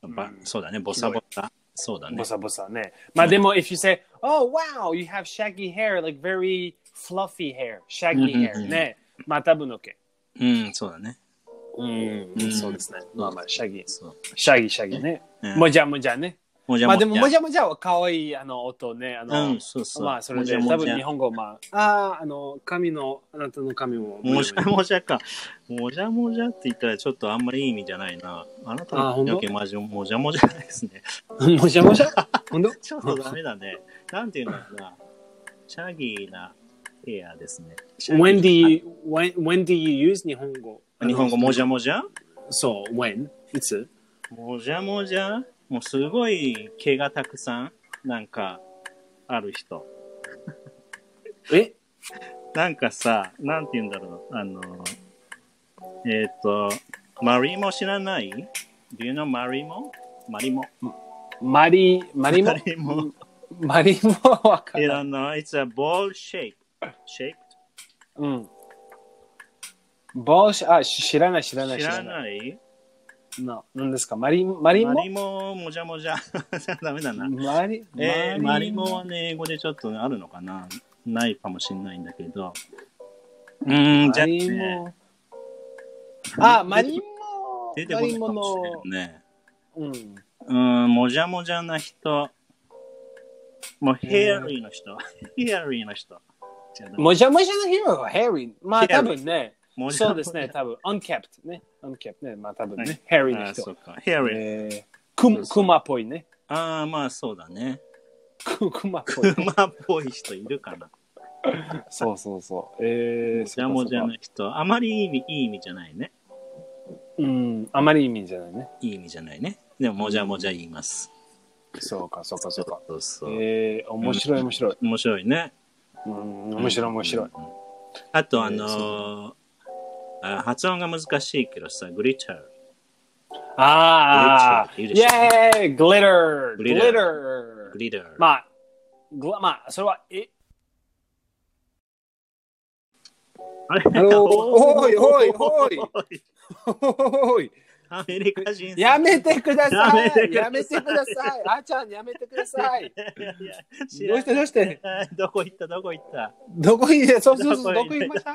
そうだね、ボサボサ。そうだねボ。サボサね。まあでも、if you say, oh, wow, you have shaggy hair, like very fluffy hair, shaggy hair うんね。まあ多分 OK。うん、そうだね。うんうんそうですね。まあまあ、シャギ。シャギー、シャギーね。うんもじゃもじゃね。もじゃもじゃ。まあでも、もじゃもじゃは可愛いあの音ね。あの、うんそうそうまあそれで、もじゃもじゃ多分日本語、まあ、ああ、あの、髪の、あなたの髪も。もじゃもじゃか。もじゃもじゃって言ったらちょっとあんまりいい意味じゃないな。あなたのあほんと髪の毛まじもじゃもじゃですね。もじゃもじゃ？ほんとちょっとダメだね。なんていうのかな。シャギーなヘアですね。when do you, when, when do you use 日本語？日本語もじゃもじゃ？そう、when? いつ？もじゃもじゃ？もうすごい毛がたくさんなんかある人。え？なんかさ、なんて言うんだろう。あの、えっ、と、マリモ知らない ?Do you know マリモマリモ。マリ、マリモ？マリモ。マリモはわかん You ない。don't know? It's a ball shape. Shaped? うん。帽子、あ、し知らない、知らない、知ら知らない？ないな何ですか？マリマリモ？マリモ、もじゃもじゃ。ダメだな。マリえー、マリモ？はね、英語でちょっとあるのかな？ないかもしれないんだけど。うーん、じゃあ、ね、モ。あ、マリモ。出てこないかもしれの。んね。うん。うーん、もじゃもじゃな人。もう、ヘアリーの人。ヘアリーの人。じゃあもじゃもじゃのヒーローはヘリー。まあヘリー多分ね。そうですね、多分。unkept ね。unkept ね。まあ多分ね。ヘリーのあーそ人。うか。ヘアリー。えークマクマっぽいね。ああ、まあそうだね。ククマっぽい。クマっぽい人いるかな。そうそうそう。えー、もじゃもじゃそうかの人。あまりいい意味、いい意味じゃないね。そうかうん、あまり意味じゃないね。いい意味じゃないね。でも、もじゃもじゃ言います。そうか、そうか、そうか。そうそう。えー、面白い、面白い。面白いね。うん、面白い、面白い。うん。あと、あえーのーあ発音が難しいけどさ、グリッター。ああ、イェー。イグリッターグリッターーグリッター。まあ、グまあ、それは、え、あれ？あのーおいおいおいおい、アメリカ人やめてください。ややめてください。あーちゃん、やめてください。どうらしてどうして？どこ行った？どこ行った？どこにそうそうそう、どこにどこにいました？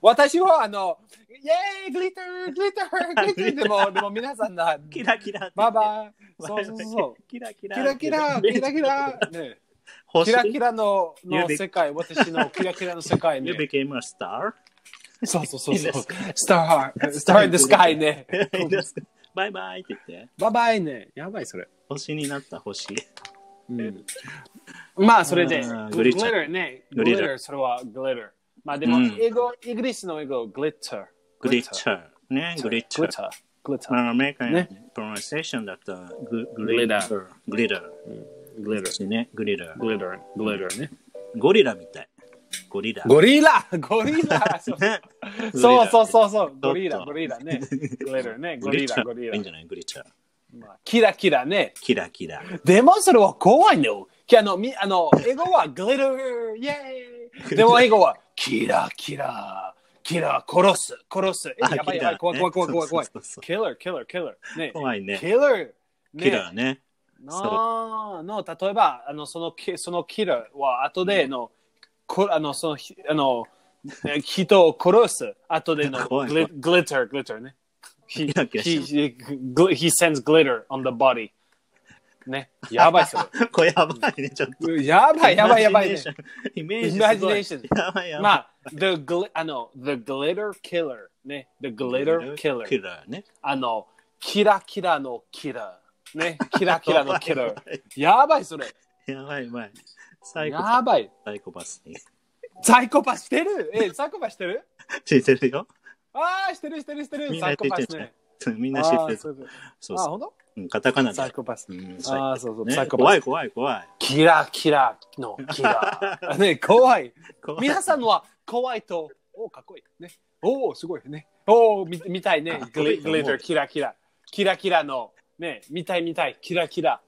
私は、あの、イェーイグリッターグリッターグリッター。でも、でも皆さんな、キラキラバイバイ。そうそうそう。キラキラ。キラキラ、キラキラ、ね、星？キラキラのの You 世界、私のキラキラの世界 You ね。became a star? そうそうそうそう。スター、スター in the sky ね。バイバイって言って。バイバイね。やばいそれ。星になった星。うん。まあ、それで、あーグリッタグリッターーね。グリッターグリッター、それはグリッター。まあでもうん、英語、イギリスの英語、グリッター。グリッター。ね、グリッター。グリッター。グリッター。アメリカンねプロナンセーションだったらググリッター。グリッター。グリッター。ね、グリッター。グリッター。グリッターね。ゴリラみたい。ゴリラ。ゴリラ？ゴリラ？そうねそうそうそう。ゴリラ、ゴリラ ね。グリッターね。ゴリラ、ゴリラいいん。じゃない？グリッター。まあキラキラね。キラキラ。でもそれは怖いの。あの、みあの英語はグリッター、イェーイ。でも英語はキラキラ、キラ、殺す、殺す。え、やばいやばい、怖い怖い怖い怖い怖い。キラー、キラー、キラー。ね。怖いね。キラー。キラーね。のの例えばあのそのキそのキラーは後での、こあのそのひあのえ人を殺す後でのグリグリッターグリッターね。He, he, he, sends glitter on the body. ね。やばいそ これやばいね、ちょっと。れ。やばいやばいやばいね。イメージすごい。Imagination やばいやばい。まあ、the, gl あの the glitter killer ね。the glitter キ killer。ラーね。あの、キラキラのキラー。ね。キラキラのキラー。やばいそれ。やばいやばい。サイコやばい。サイコパスに。サイコパスしてる？え、サイコパスしてる？知ってるよ。ああ、してるしてるしてる。みんサイコな知ってるじね。みんな知ってる。あーそうそうあ、そうそほんとうん、カタカナで。サイコパス。うん、ああ、そうそう、ねサイコパス。怖い怖い怖い。キラキラのキラ。ね、怖い。怖い皆さんは怖いと、おかっこいい。ね。おお、すごいね。おお、み見たいね。グリグリッター、キラキラ。キラキラの、ね、見たい見たい、キラキラ。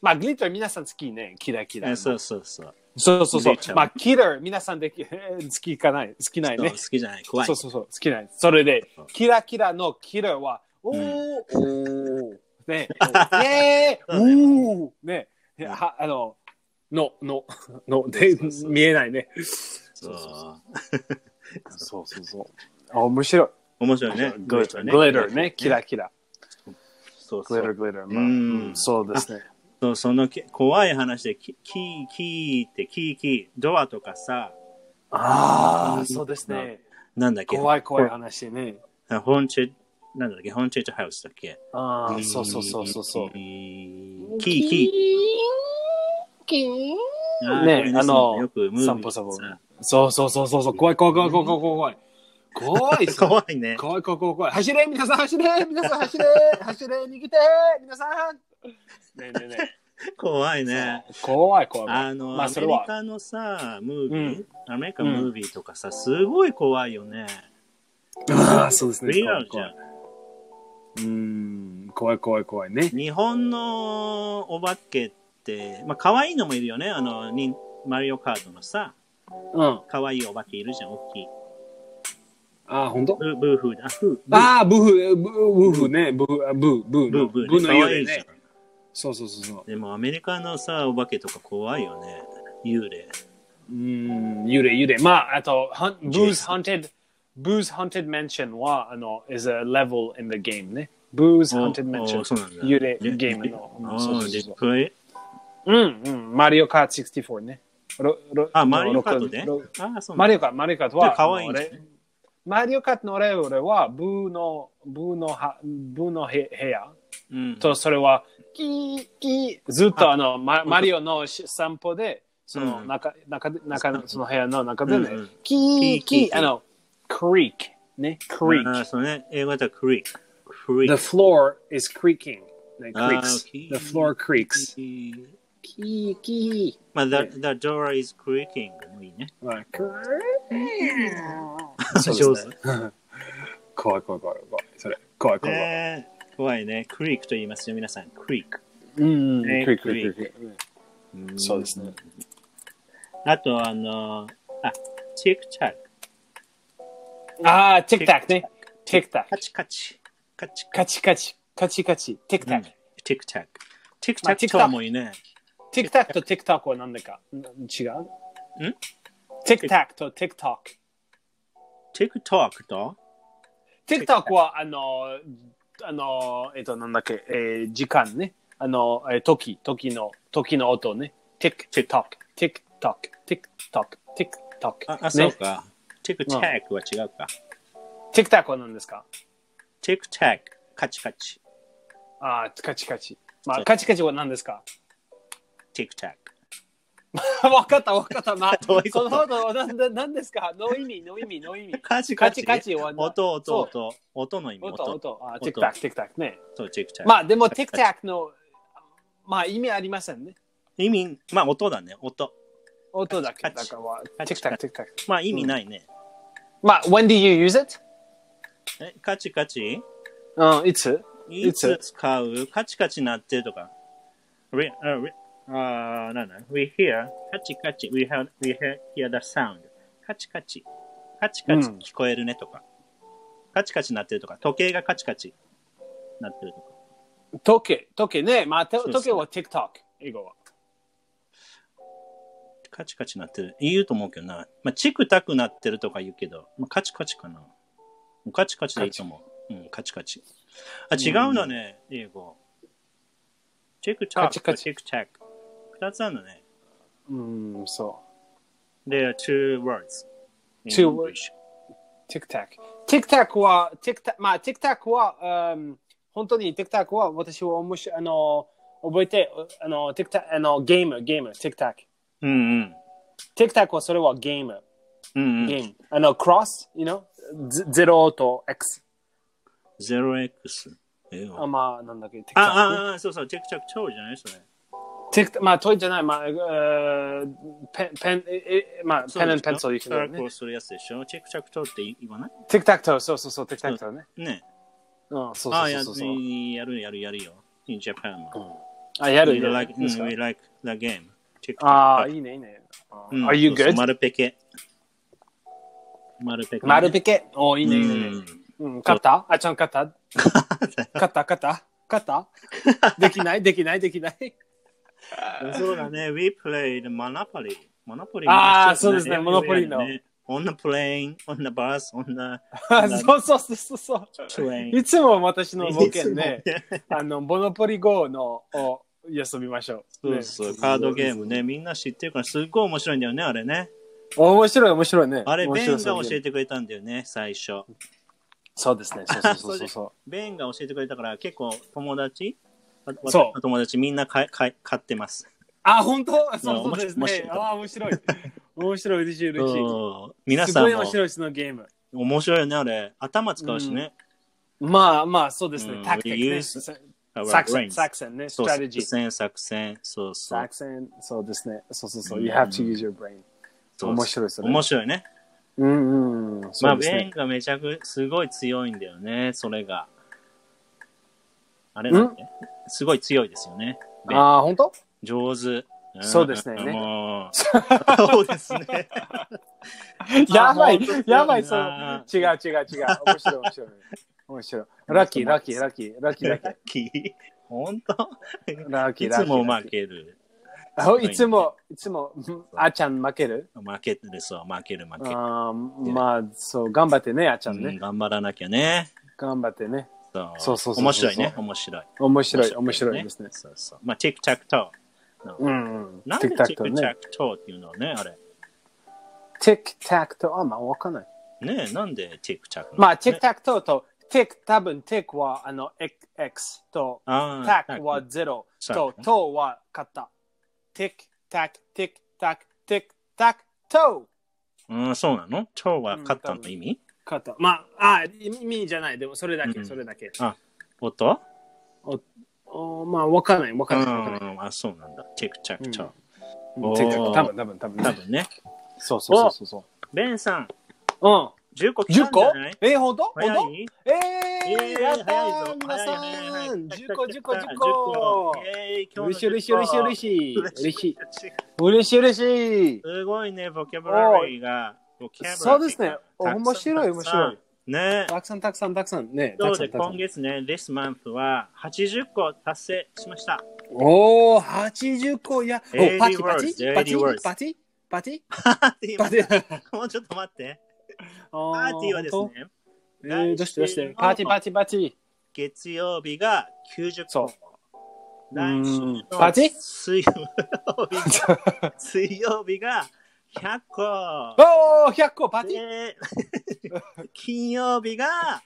まあ、グリッター皆さん好きね、キラキラえ。そうそうそう。そうそうそうまあ、キラー、皆さんでき好きかない、好きないね好。きじゃない。怖い。そうそうそう、好きない。それでキラキラのキラーは、おー、おー、ね、イェーイ、おー、ね、は、あの、の、の、の、で、見えないね。そう。そうそうそう。あ、面白い。面白いね。グリッターね。グリッターね、キラキラ。そうそう。グリッター。まあうんうんそうですね。そうそのき怖い話で、キキー、キーって、キー、キー、ドアとかさ、ああ、そうですね。なんだっけ？怖い怖い話ね。ホンチェ、なんだっけ？ホンチェットハウスだっけ？ああ、そうそうそうそうそう。キー、キー、キー。あーねあのよくムービー散歩散歩さそうそうそうそうそう。怖い怖い怖い怖い怖い怖い。怖いっすね 怖いね。怖い怖い怖い怖い。走れ皆さん走れ皆さん走れ 走れ逃げて皆さんねえねえね 怖いえね。怖い怖い怖い。あの、アまあそれはメリカのさ、ムービー、うんアメリカムービーとかさ、すごい怖いよね。ああ、そうですね。リアルじゃん。うーん、怖い怖い怖いね。日本のお化けって、まあ、可愛いのもいるよね。あの、にマリオカートのさ、うん。可愛いお化けいるじゃん、大きい。ああ、ほんとブーブーフーだ。フー。ブーああ、ブーフ、ブーブーフね。ブー、あブー、ブーの。ブーブーブーの可幽ね。。そうそうそうそう。でもアメリカのさ、お化けとか怖いよね。幽霊。うーん、幽霊、幽霊。まあ、あと、Hunt- Boo's Jason Haunted、Boo's Haunted Mansion は、あの、is a level in the game ね。Boo's お Haunted お Mansion。そうなんだ。幽霊でゲームのあそうそうそうー、ディプレイうん、うん。マリオカート64ね。ロロあ、マリオカートでロあ、そう。マリオカート、マリオカートは、可愛いね俺マリオカートの俺俺は、ブーの、ブーのは、ブーのへ部屋うん。と、それは、キー、キー、ずっとあの、ママリオのし散歩で、そのうん中、中で、中の、その部屋の中でね、キー、キーキー、キーあの、creak、ね、あ creak。そうね。英語だとクリーク。クリ The ーク。floor is creaking. ね、あ creaks. キ The floor creaks. キーキー、キまあ、the, the door is creaking もいいね。ー。まあ、ク上 そうですね 怖い怖い怖い怖い。それ、怖い怖い怖い。ね怖いね。クリークと言いますよ、皆さん。クリーク。うん、ねクリッククリック。うんそうですね。あと、あの、あ、チェックチャック。ああ、ティックタックね。ティックタック。カチカチ。カチカチカチ。カチカチ。ティックタック。ティックタック。ティックまあタックともいいね。ティックタックとティックトックは何だかん？違う？ティックタックとティックトック。ティックトークと？ティックトックは、あの、あの、えっと、なんだっけ、えー時間ね。あの、えー時、時の、時の音ね。ティック、ティックトック、ティックトック、ティックトック、ティックトック。あ、あそうね。か。ティックタックは違うか。ティックタックは何ですか？ティックタック。カチカチ。ああ、カチカチ。まあ、カチカチは何ですか？ティックタック。わかった、わかった。まあ、どういうこと？そのことは何ですか？ノー意味、ノー意味、ノー意味。カチカチ。カチカチはな音、音、そう音。音の意味。音、音。音。あ、ティックタック、ティックタックね。そう、ティック。まあ、でも、ティックタックの、まあ、意味ありませんね。意味、まあ音だね。音。音だけ。カチだから、ティックタック、ティックタック。まあ意味ないね。まあ、when do you use it? え、カチカチうん、いつ？いつ使う？カチカチなってるとか。Uh, we, あーなんだ ?We hear カチカチ。We hear, we hear, hear the sound. カチカチ。カチカチうん聞こえるねとか。カチカチなってるとか。時計がカチカチなってるとか。時計、時計ね。まあ、とそうそう時計は TikTok、英語は。カチカチなってる。言うと思うけどな。まあ、チクタクなってるとか言うけど、まあ、カチカチかな。カチカチでいいと思う。うん、カチカチ。あ、違うのね、英語。チェクタクとカチカチチェクタク。二つあるのね。うん、そ There are two words. Two English. う。TikTok。TikTok は、TikTok、まあ、TikTok は、うん、本当に TikTok は私は面白い、あの、覚えて、あの、TikTok、あの、ゲーム、ゲーム、TikTok。うんうん。TikTok はそれはゲーム、うんうん。ゲーム。あの、cross, you know? ゼロと X。0x。えあ、まあ、なんだっけ、テクタクあああ、そうそう、チェックチャックトーじゃない？それ。テクタまあ、トイじゃない、まあ、えーペン、ペン、え、えまあ、ペンペンソーサークね。ルするやつでしょ？チェックチャックトーって言わな？いテクタクト、そうそうそう、テクタクトね。ね。うん、そうああ、やそうそうそう。やるやるやるよ。in Japan. あ、やる We やる we like the game. チェックああ、いいね、いいね。Are you good? 丸ペケ。丸ペケね。丸ペケ？おいいね、いいね。うんうん、勝った？あちゃん勝った？勝った？勝った？勝った？できない？できない？できない？そうだね。We played Monopoly. Monopoly. あーそうですね Monopoly の On the plane, on the bus, on the あそうそうそうそうそう。train. いつも私の冒険ね、あの、モノポリ GO のを遊びましょう。そうそう、カードゲームね。みんな知ってるから、すっごい面白いんだよね、あれね。面白い面白いね。あれ、面ベンが教えてくれたんだよね、最初。そうですね。そうそうそうそうそ ベンが教えてくれたから、結構友達わそう友達みんな買い買い買ってます。う。あ、本当？そうそうです。ねあ、面白い。面白い、嬉しい、嬉しい。皆すさんもごい面白い、そのゲーム。面白いよね、あれ。頭使うしね。まあまあ、そうですね。うんタクティック作戦、作戦ね。ストラテジー。作戦、作戦。そうそう。作戦、そうですね。そうそうそう。うん You have to use your brain. 面白いそれ面白いね。うんうん。まあ。ベンがめちゃくすごい強いんだよね、それが。あれなんてすごい強いですよね。ああ、本当？上手。んそうですねもうそうですね。やばいやばい、そう。あ違う違う違う。面白い面白い。面白い。ラッキー、ラッキー、ラッキー、ラッキー、ラッキー本当ー。ラッキー、いラッキー。つも負ける。あいつも、いつも、あちゃん負ける？負ける、そう、負ける、負ける。あーまあ、そう、頑張ってね、あちゃんうんね。頑張らなきゃね。頑張ってね。そうそうそう面白いね、面白い。面白い、面白いですね。そうそう。まあ、ティックタックトうんうん。ー。なんテでティックタックトーっていうのね、あれ。ティックタクト、あ、まあ、わかんない。ねなんでティックタックまあ、ティックタッタクトと、ティック、多分、ティックは、あの、X と、タックは0そうと、トは勝った。ティック、タク、ティック、タク、ティック、タク、トうん、そうなの？トーは勝ったの？意味？た。まあ、あ、意味じゃない。でも、それだけ、うんそれだけ。音？おまあ、わかんない、わかんない。わかんないうん、あ、そうなんだ。ティックタックトー。うんおーティック多分、多分、多分。多分ね。そうそうそうそベンさん、う。うん。10個来た10個んじゃない？えー、ほんとほん早といええー、やったー皆さん !10 個、10個、10 10個イェー嬉日しい、嬉しい、嬉しい、の嬉しい。10嬉しい、嬉しい。すごいね、ボキャブラリーが。ボキャそうですね。面白い、面白い。。ねたくさん、たくさん、たくさん。ね、たそうで。今月ね、this month は80個達成しました。おー、80個、いや、お、80パチパチ？パチ？80 words パチ？パチ？パーティーパチ？もうちょっと待って。パパーティーはですね、えー、どうしてどうして？パーティーパーティーパーティー。月曜日が90そう個。来週のパーティー水曜日が水曜日が100個。おー、100個パーティーで 金曜日が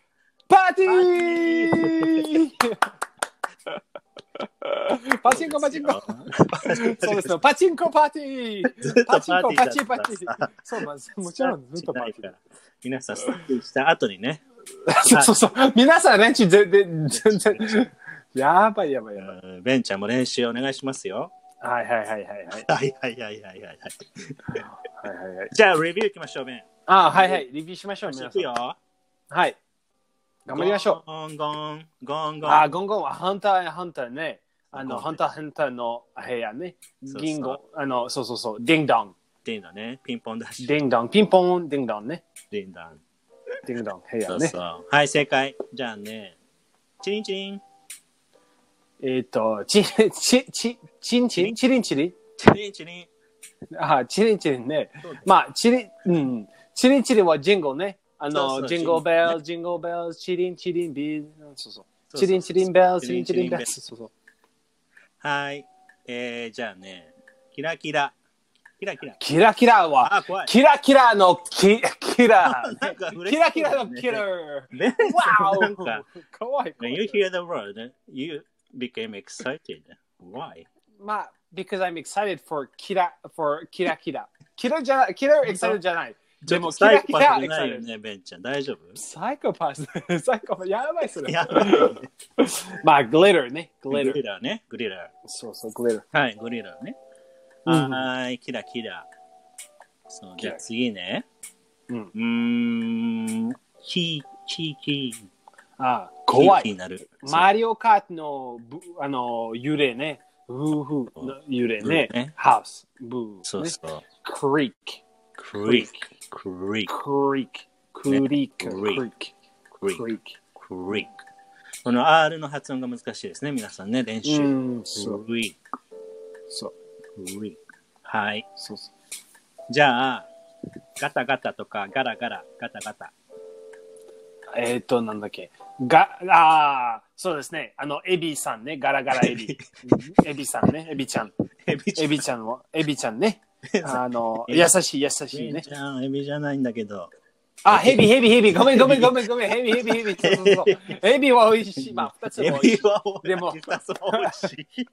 パーティーパチンコパチンコそうですよ。パチンコパーティーパチンコパチンパチンそうなんです。もちろんずっとパーティー。皆さん、スタートした後にね、そうそうそう。皆さん練習全然、全然。やばいやばいやばい。うんベンちゃんも練習お願いしますよ。はいはいはいはいはい。はいはいはいはいはい。はいはいはい。じゃあ、レビューいきましょう、ベン。あはいはい。リビューしましょう、皆さん。いくよ。はい。頑張りましょう。ゴンゴン、ゴンゴン。あ、ゴンゴンはハンターハンターね。あの、ハンターハンターの部屋ね。そうそう銀ゴ、あの、そうそうそう。ディンドン。っていうのね、ピンポンダッシュ。ディンドン。ピンポン、ディンドンね。ディンダン。ディンドン、部屋ね。はい、正解。じゃあね、チリンチリン。えっと、チ、チ、チ、チンチンチリンチリンチリンチリン。あ、チリンチリンね。まあ、チリン、うん。チリンチリンはジンゴね。あの、ジンゴベル、ジンゴベル、チリンチリンビール。そうそう。チリンチリンベル、チリンチリンベル。そうそう。はい。えー、じゃあね、キラキラ。キラキラ。キラキラは。キラキラのキキラ キラキラのキラーね、わおかわいい。when you hear the word, you became excited. Why? まあ、because I'm excited for キラ、for キラキラ。キラじゃない、キラ excited じゃない。でも、キラキラないよね、ベンちゃん。大丈夫？サイコパス。サイコパス。やばいそれ。やばい。まあ、グリラーね。ググリラー。リラーね。グリラそうそう、グリラー。ー。はい、グリラーね。うんはーい、キラキラ。そう、じゃあ次ね。うん。うーん、キー、キー、キー。あ怖い。マリオカートのぶあの揺れね。ブーフーの揺れねね。ハウス。ブー。ねそうそう。クリーク。クリーク。クリーク。クリーク。クリーク。クリーク。クリーク。クリーク。この R の発音が難しいですね、皆さんね、練習。クリーク。そう。クリーク。はい。そうそう。じゃあ、ガタガタとかガラガラ、ガタガタ。えっ、ー、と、なんだっけ。が、ああ、そうですね。あの、エビさんね。ガラガラエビ。エビさんね。エビちゃん。エビちゃん。エビちゃんは、エビちゃんね。あの、優しい、優しいねエビ。ちゃん、エビじゃないんだけど。あ、ヘビ、ヘビ、ヘビ。ごめん、ごめん、ごめん、ごめん。ヘビ、ヘビ、ヘビ。そうそうそう。ヘビは美味しい。まあ、二つエも美味しい。でも二つも美味しい。い。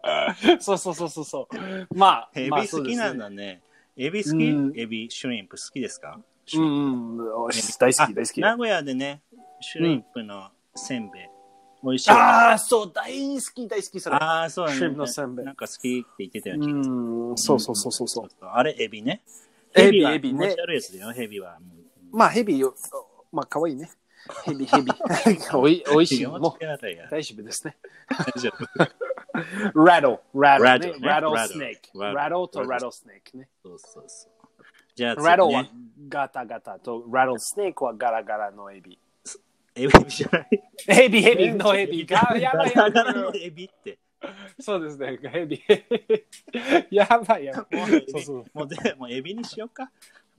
そうそうそうそうそう。まあ、エビまあ好きなん。だね。エビ好うんきエビ、シュリンプ好きですか？うん、うん。大好き、大好き。名古屋でね、シュリンプのせんべい。美味しい。ああ、そう、大好き、大好き、それ。あー、そうだね。シュリンプのせんべいなんか好きって言ってたようね。ん、そうそうそうそうそう。あれ、エビね。エビはエビね持ちやつだよ、ヘビは。まあ、ヘビよ、まあ、可愛いね。ヘビ、ヘビ。おい、おいしい。もう。大丈夫ですね。大丈夫。ラド、ラド。ラド Rattle スネーク。Rattle ラドとラドスネークね。そうそうそう。じゃあ、ラドはガタガタと、ラドスネークはガラガラのエビ。エビじゃない？ヘビ、ヘビのエビ。がやばいやばいガラガラの。エビって。そうですね、ヘビ。やばいやばい。もうそうそう。もうでもうエビにしようか。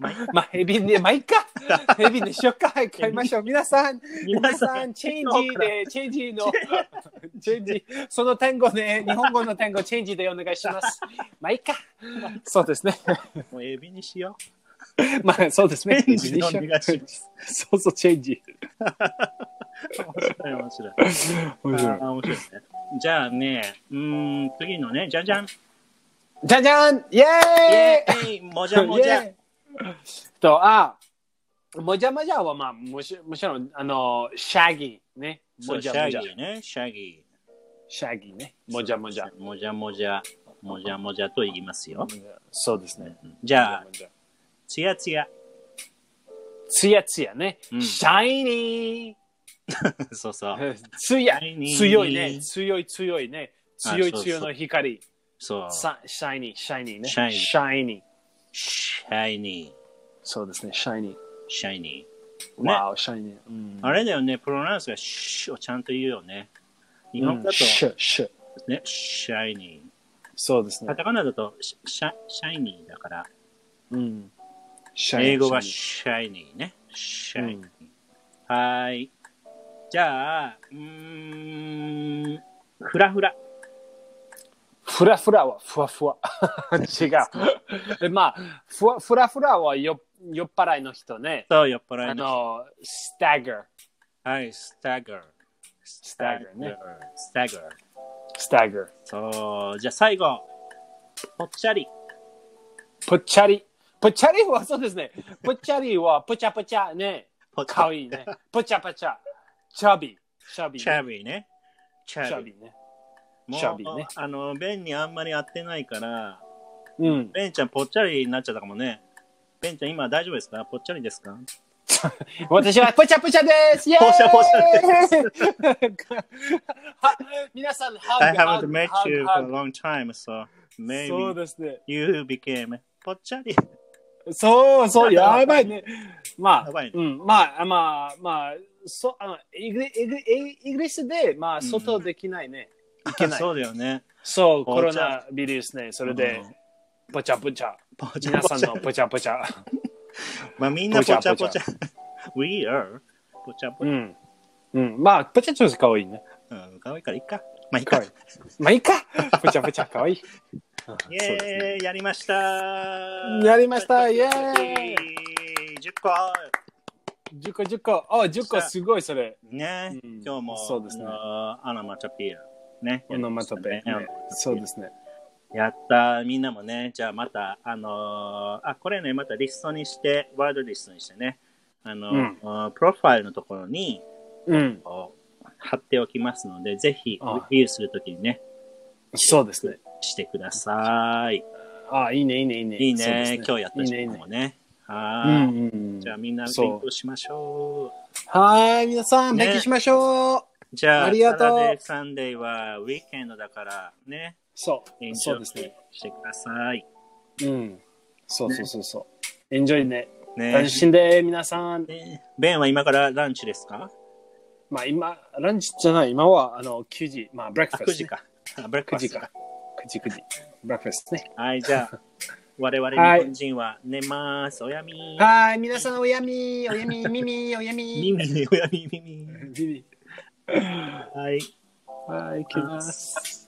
まあヘビに、まあ、いいか。ヘビに しようか。はい、買いましょう。皆さん、皆皆さんチェンジで、チェンジの、チェンジ、その単語ね、日本語の単語、チェンジでお願いします。まあ、いいか。そうですね。もうエビにしよまあ、そうですね。チェンジでお願いします。そうそう、チェンジ。う。面白い、面白い。面白い面白いね。じゃあね、うーん、次のね、じゃじゃん。じゃじゃんイェーイイェーイもじゃもじゃ と、あ、もじゃもじゃは、まあ、もしもちろん、あの、シャギーね。もじゃもじゃャギ。ーね、シャギシャギーね。もじゃもじゃ。ー。もじゃもじゃ、もじゃもじゃと言いますよ。そうですね。じゃあつやつや。つやつやね。うんシャイニ そうそう。ー。つや、強いね。強い強いね。強い強いの光。そう。さシャイニー、シャイニーね。シャイニー。シャイニそうですね、シャイニー。ー。シャイニー。ねわお、シャイニー。うんあれだよね、プロナウンスがシュをちゃんと言うよね。日本だと、シュ、シュ。ね、シャイニー。そうですねカ。タカナだとシシャシャイニーだから、うん。英語はシシャイニーね。シャイニー。うんはーい。じゃあ、うーん、フラフラ。フラフラはふわふわ。違う。えまあ、ふわフラフラはよ酔っ払いの人ね。そう、酔っ払あいの。の、スタガー。はい、スタガー。スタガーね。スタガー。スタガー。そう、じゃあ最後、ぽっちゃり。ぽっちゃり。ぽっちゃりはそうですね。ぽっちゃりはぽちゃぽちゃね。かわいいね。ぽちゃぽちゃ。チャビ。チャビ。チャビね。チ。ャビね。もうチャビねあの、ベンにあんまり会ってないから、うん。ベンちゃんぽっちゃりになっちゃったかもね。ベンちゃん今大丈夫ですか？ぽっちゃりですか？私はぽちゃぽちゃですイェーイぽちゃぽちは皆さん、ハ I グ haven't met you ハ for a グ long time, so そう maybe ですね。you became ぽっちゃり。そうそう、やばいね。まあ、やばいねうん、まあ、まあ、まあ、そあのイギリイギリイギリスで、まあ、外できないね。いけない。そうだよね。そう、ぽコロナビルスね。それでうん、ぽちゃぽちゃ。皆さんのぽちゃぽちゃ。まあみんなぽちゃぽちゃ。We are ぽちゃぽちゃ。うん。うん。まあ、ぽちゃちょっとかわいいね。うん、かわいいからいいか。まあいいか。まあ、いいか。ぽちゃぽちゃかわいい。イェーイやりましたやりましたイェーイ !10 個10個10個。あ、10個すごいそれ。ね、うん今日も、そうですねアナマチャピア。ね。オノマトペ。ねそうですね。やったみんなもね、じゃあまた、あのーあ、これね、またリストにして、ワードリストにしてね、あの、うんプロファイルのところにうん。こう貼っておきますので、ぜひ、あレビューするときにね、そうですね。してください。ああ、いいね、いいね、いいね。いいね、そうです今日やった時いいね、いいね間も。ね。はい、んうんうん。じゃあみんな勉強しましょはい、皆さん、ね勉強しましょう。う。じゃあ、ありがとう Sunday は weekend だからね、そう、エンジョイそうですね。してください。うん。そうそうそうそう。エンジョイね。ね楽しんで、皆さん。ねベンは今からランチですか？まあ今、ランチじゃない、今はあの9時、まあブレックあ、ファスト、9時。か。あブレック9ファストか。。9時、9時。ブレックファストね。はい、じゃあ、我々はい日本人は寝ます。おやみ。はい、皆さん、おやみ、おやみ、耳、おやみ。耳、おやみ、耳。耳。はい。はい、行きます。